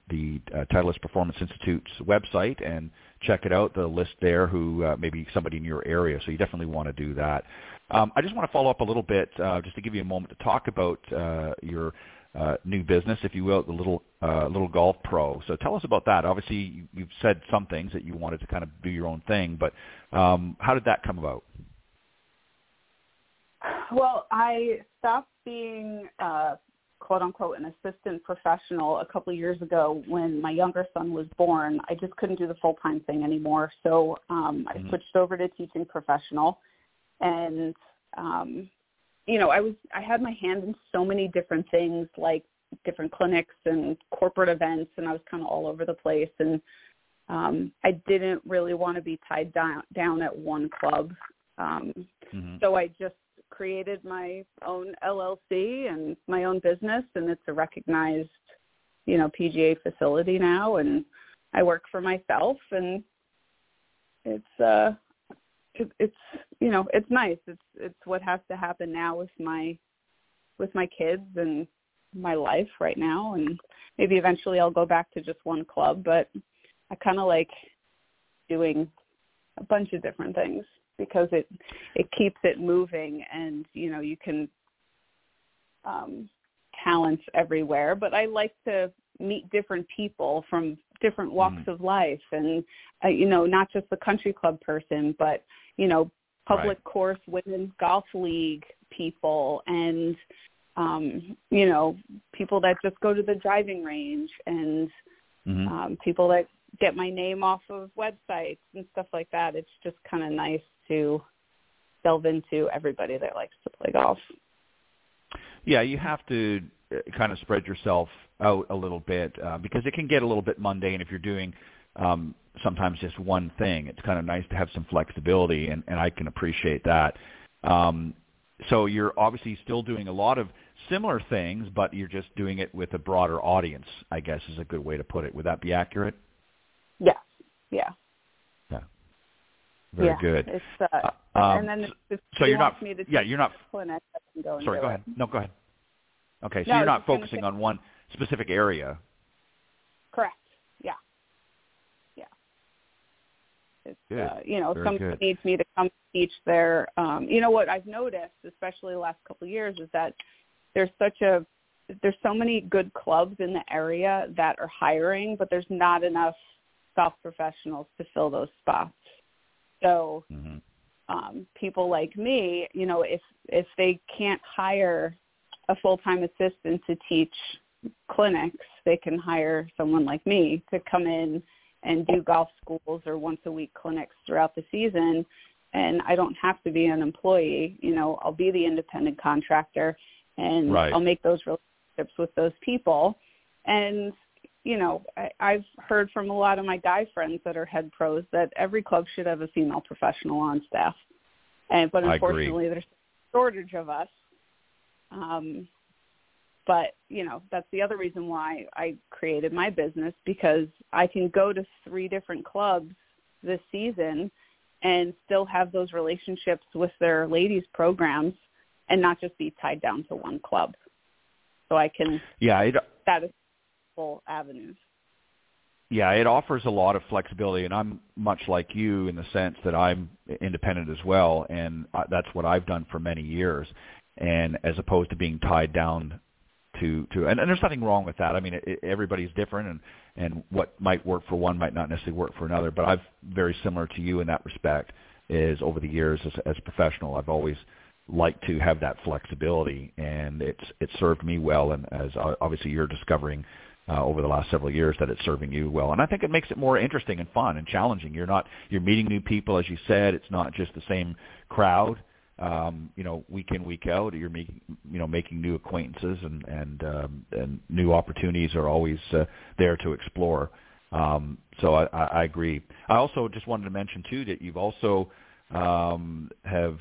the uh, Titleist Performance Institute's website and check it out. The list there who uh, maybe somebody in your area. So you definitely want to do that. Um, I just want to follow up a little bit, uh, just to give you a moment to talk about uh, your uh, new business, if you will, the little uh, little golf pro. So tell us about that. Obviously, you, you've said some things that you wanted to kind of do your own thing, but um, how did that come about? Well, I stopped being uh, quote unquote an assistant professional a couple of years ago when my younger son was born. I just couldn't do the full time thing anymore, so um, I mm-hmm. switched over to teaching professional, and um, you know, I was I had my hand in so many different things like different clinics and corporate events and I was kind of all over the place and um I didn't really want to be tied down down at one club. Um mm-hmm. so I just created my own LLC and my own business and it's a recognized, you know, PGA facility now and I work for myself and it's uh it, it's you know it's nice. It's it's what has to happen now with my with my kids and my life right now and maybe eventually I'll go back to just one club but I kind of like doing a bunch of different things because it it keeps it moving and you know you can um talents everywhere but I like to meet different people from different walks mm. of life and uh, you know not just the country club person but you know public right. course women's golf league people and um you know people that just go to the driving range and mm-hmm. um people that get my name off of websites and stuff like that it's just kind of nice to delve into everybody that likes to play golf yeah you have to uh, kind of spread yourself out a little bit uh, because it can get a little bit mundane if you're doing um, sometimes just one thing. It's kind of nice to have some flexibility, and, and I can appreciate that. Um, so you're obviously still doing a lot of similar things, but you're just doing it with a broader audience. I guess is a good way to put it. Would that be accurate? Yeah. Yeah. Yeah. Very yeah, good. It's, uh, um, and then if so you're not. Me to yeah, you're not. Clinic, go sorry, go it. ahead. No, go ahead. Okay, so no, you're not focusing on one specific area. Correct. Yeah. Yeah. It's, good. Uh, you know, Very somebody good. needs me to come teach their. Um, you know what I've noticed, especially the last couple of years, is that there's such a there's so many good clubs in the area that are hiring, but there's not enough golf professionals to fill those spots. So mm-hmm. um, people like me, you know, if if they can't hire a full-time assistant to teach clinics, they can hire someone like me to come in and do golf schools or once a week clinics throughout the season and I don't have to be an employee, you know, I'll be the independent contractor and right. I'll make those relationships with those people. And you know, I, I've heard from a lot of my guy friends that are head pros that every club should have a female professional on staff. And but unfortunately there's a shortage of us um, but you know that's the other reason why I created my business because I can go to three different clubs this season and still have those relationships with their ladies programs and not just be tied down to one club. So I can yeah it, full avenues. Yeah, it offers a lot of flexibility, and I'm much like you in the sense that I'm independent as well, and that's what I've done for many years and as opposed to being tied down to to and, and there's nothing wrong with that. I mean, it, everybody's different, and and what might work for one might not necessarily work for another. But I've very similar to you in that respect. Is over the years as, as a professional, I've always liked to have that flexibility, and it's it's served me well. And as obviously you're discovering uh, over the last several years that it's serving you well. And I think it makes it more interesting and fun and challenging. You're not you're meeting new people, as you said. It's not just the same crowd um, you know, week in week out, you're making you know making new acquaintances and and um, and new opportunities are always uh, there to explore. Um, so I, I agree. I also just wanted to mention too that you've also um, have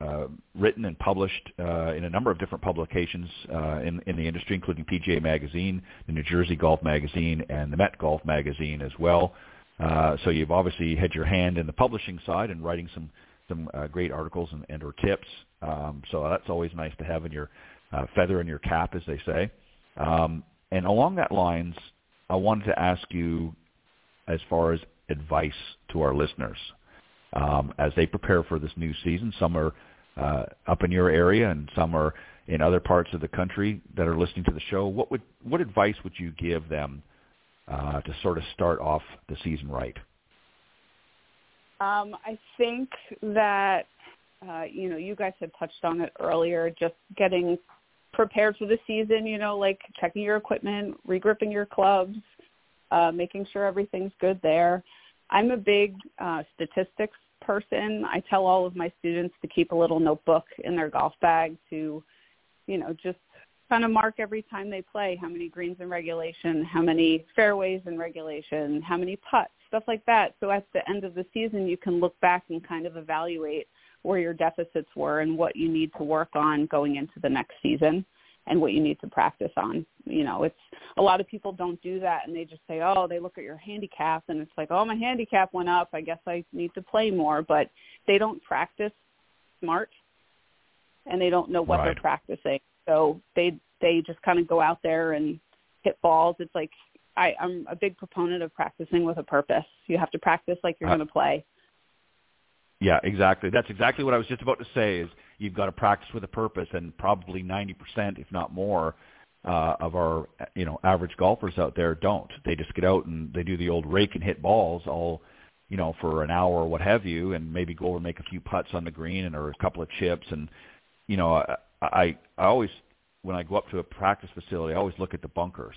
uh, written and published uh, in a number of different publications uh, in, in the industry, including PGA Magazine, the New Jersey Golf Magazine, and the Met Golf Magazine as well. Uh, so you've obviously had your hand in the publishing side and writing some some uh, great articles and, and or tips. Um, so that's always nice to have in your uh, feather in your cap, as they say. Um, and along that lines, I wanted to ask you, as far as advice to our listeners, um, as they prepare for this new season. Some are uh, up in your area, and some are in other parts of the country that are listening to the show. What would what advice would you give them uh, to sort of start off the season right? Um, I think that uh, you know you guys had touched on it earlier. Just getting prepared for the season. You know, like checking your equipment, regripping your clubs, uh, making sure everything's good there. I'm a big uh, statistics person. I tell all of my students to keep a little notebook in their golf bag to, you know, just kind of mark every time they play how many greens in regulation, how many fairways in regulation, how many putts, stuff like that. So at the end of the season, you can look back and kind of evaluate where your deficits were and what you need to work on going into the next season and what you need to practice on. You know, it's a lot of people don't do that and they just say, "Oh, they look at your handicap and it's like, "Oh, my handicap went up. I guess I need to play more." But they don't practice smart and they don't know what right. they're practicing. So they they just kind of go out there and hit balls. It's like I, I'm a big proponent of practicing with a purpose. You have to practice like you're uh, going to play. Yeah, exactly. That's exactly what I was just about to say. Is you've got to practice with a purpose, and probably 90%, if not more, uh, of our you know average golfers out there don't. They just get out and they do the old rake and hit balls all you know for an hour or what have you, and maybe go over and make a few putts on the green and or a couple of chips. And you know, I I, I always when I go up to a practice facility, I always look at the bunkers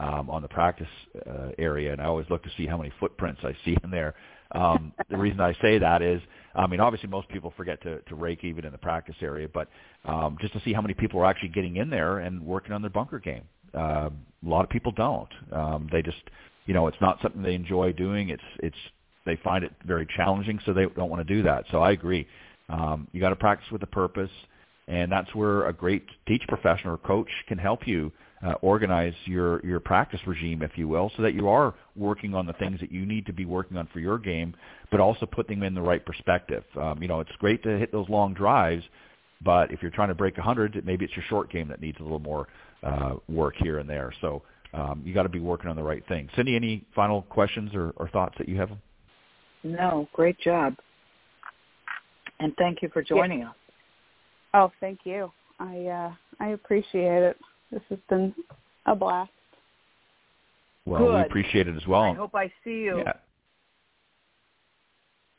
um, on the practice uh, area, and I always look to see how many footprints I see in there. Um, the reason I say that is, I mean, obviously most people forget to, to rake even in the practice area, but um, just to see how many people are actually getting in there and working on their bunker game. Uh, a lot of people don't. Um, they just, you know, it's not something they enjoy doing. It's it's they find it very challenging, so they don't want to do that. So I agree. Um, you got to practice with a purpose, and that's where a great teach professional or coach can help you uh, organize your your practice regime, if you will, so that you are working on the things that you need to be working on for your game, but also putting them in the right perspective. Um, you know, it's great to hit those long drives, but if you're trying to break 100, maybe it's your short game that needs a little more uh, work here and there. So um, you got to be working on the right thing. Cindy, any final questions or, or thoughts that you have? No, great job, and thank you for joining yeah. us. Oh, thank you. I uh, I appreciate it. This has been a blast. Well, Good. we appreciate it as well. I hope I see you. Yeah.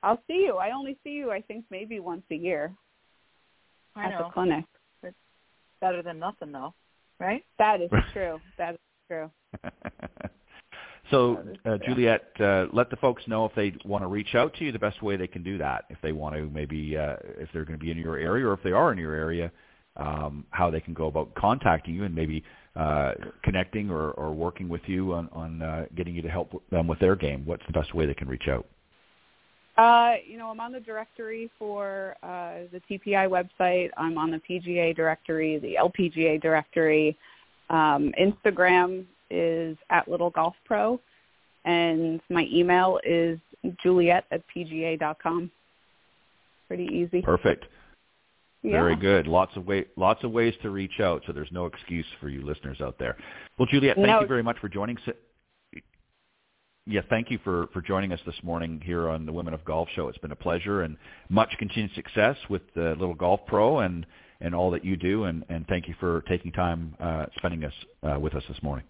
I'll see you. I only see you, I think, maybe once a year I at know. the clinic. It's better than nothing, though, right? That is true. That is true. so, uh, Juliet, uh, let the folks know if they want to reach out to you, the best way they can do that. If they want to, maybe uh, if they're going to be in your area, or if they are in your area, um, how they can go about contacting you and maybe uh, connecting or, or working with you on, on uh, getting you to help them with their game. What's the best way they can reach out? Uh, you know, I'm on the directory for uh, the TPI website. I'm on the PGA directory, the LPGA directory. Um, Instagram is at Little Golf Pro, and my email is juliet at pga.com. Pretty easy. Perfect. Yeah. Very good. Lots of way, lots of ways to reach out, so there's no excuse for you listeners out there. Well, Juliet, thank No. you very much for joining. Yeah, thank you for, for joining us this morning here on the Women of Golf Show. It's been a pleasure and much continued success with the Little Golf Pro and, and all that you do. And, and thank you for taking time uh, spending us uh, with us this morning.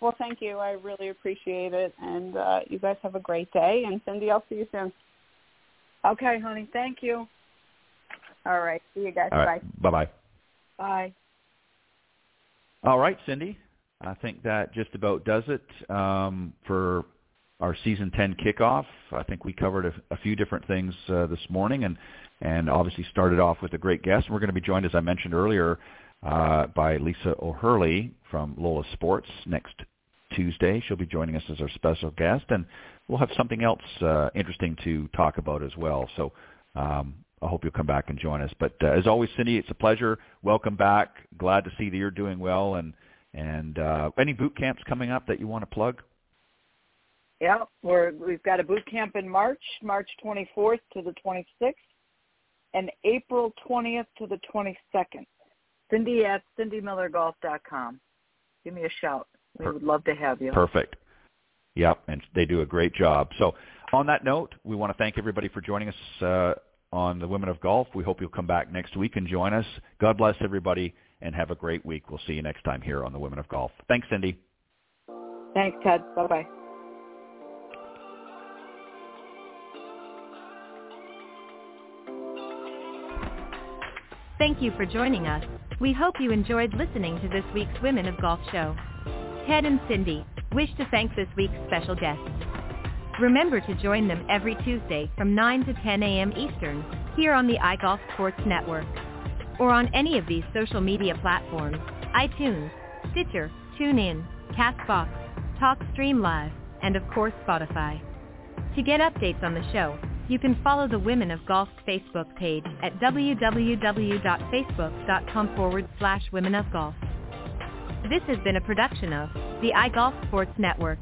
Well, thank you. I really appreciate it. And uh, you guys have a great day. And Cindy, I'll see you soon. Okay, honey. Thank you. All right. See you guys. All right. Bye. Bye-bye. Bye. All right, Cindy. I think that just about does it um, for our season 10 kickoff. I think we covered a, a few different things uh, this morning and, and obviously started off with a great guest. We're going to be joined, as I mentioned earlier, uh, by Lisa O'Hurley from Lohla Sports next Tuesday. She'll be joining us as our special guest, and we'll have something else uh, interesting to talk about as well. So um, I hope you'll come back and join us. But uh, as always, Cindy, it's a pleasure. Welcome back. Glad to see that you're doing well. And and uh, any boot camps coming up that you want to plug? Yeah, we're we've got a boot camp in March, March 24th to the 26th, and April 20th to the 22nd. Cindy at cindymillergolf.com. Give me a shout. We would love to have you. Perfect. Yep, and they do a great job. So on that note, we want to thank everybody for joining us uh, on the Women of Golf. We hope you'll come back next week and join us. God bless everybody and have a great week. We'll see you next time here on the Women of Golf. Thanks, Cindy. Thanks, Ted. Bye-bye. Thank you for joining us. We hope you enjoyed listening to this week's Women of Golf show. Ted and Cindy wish to thank this week's special guests. Remember to join them every Tuesday from 9 to 10 a.m. Eastern here on the iGolf Sports Network or on any of these social media platforms, iTunes, Stitcher, TuneIn, CastBox, TalkStream Live, and of course Spotify. To get updates on the show, you can follow the Women of Golf Facebook page at www.facebook.com forward slash Women of Golf. This has been a production of the iGolf Sports Network.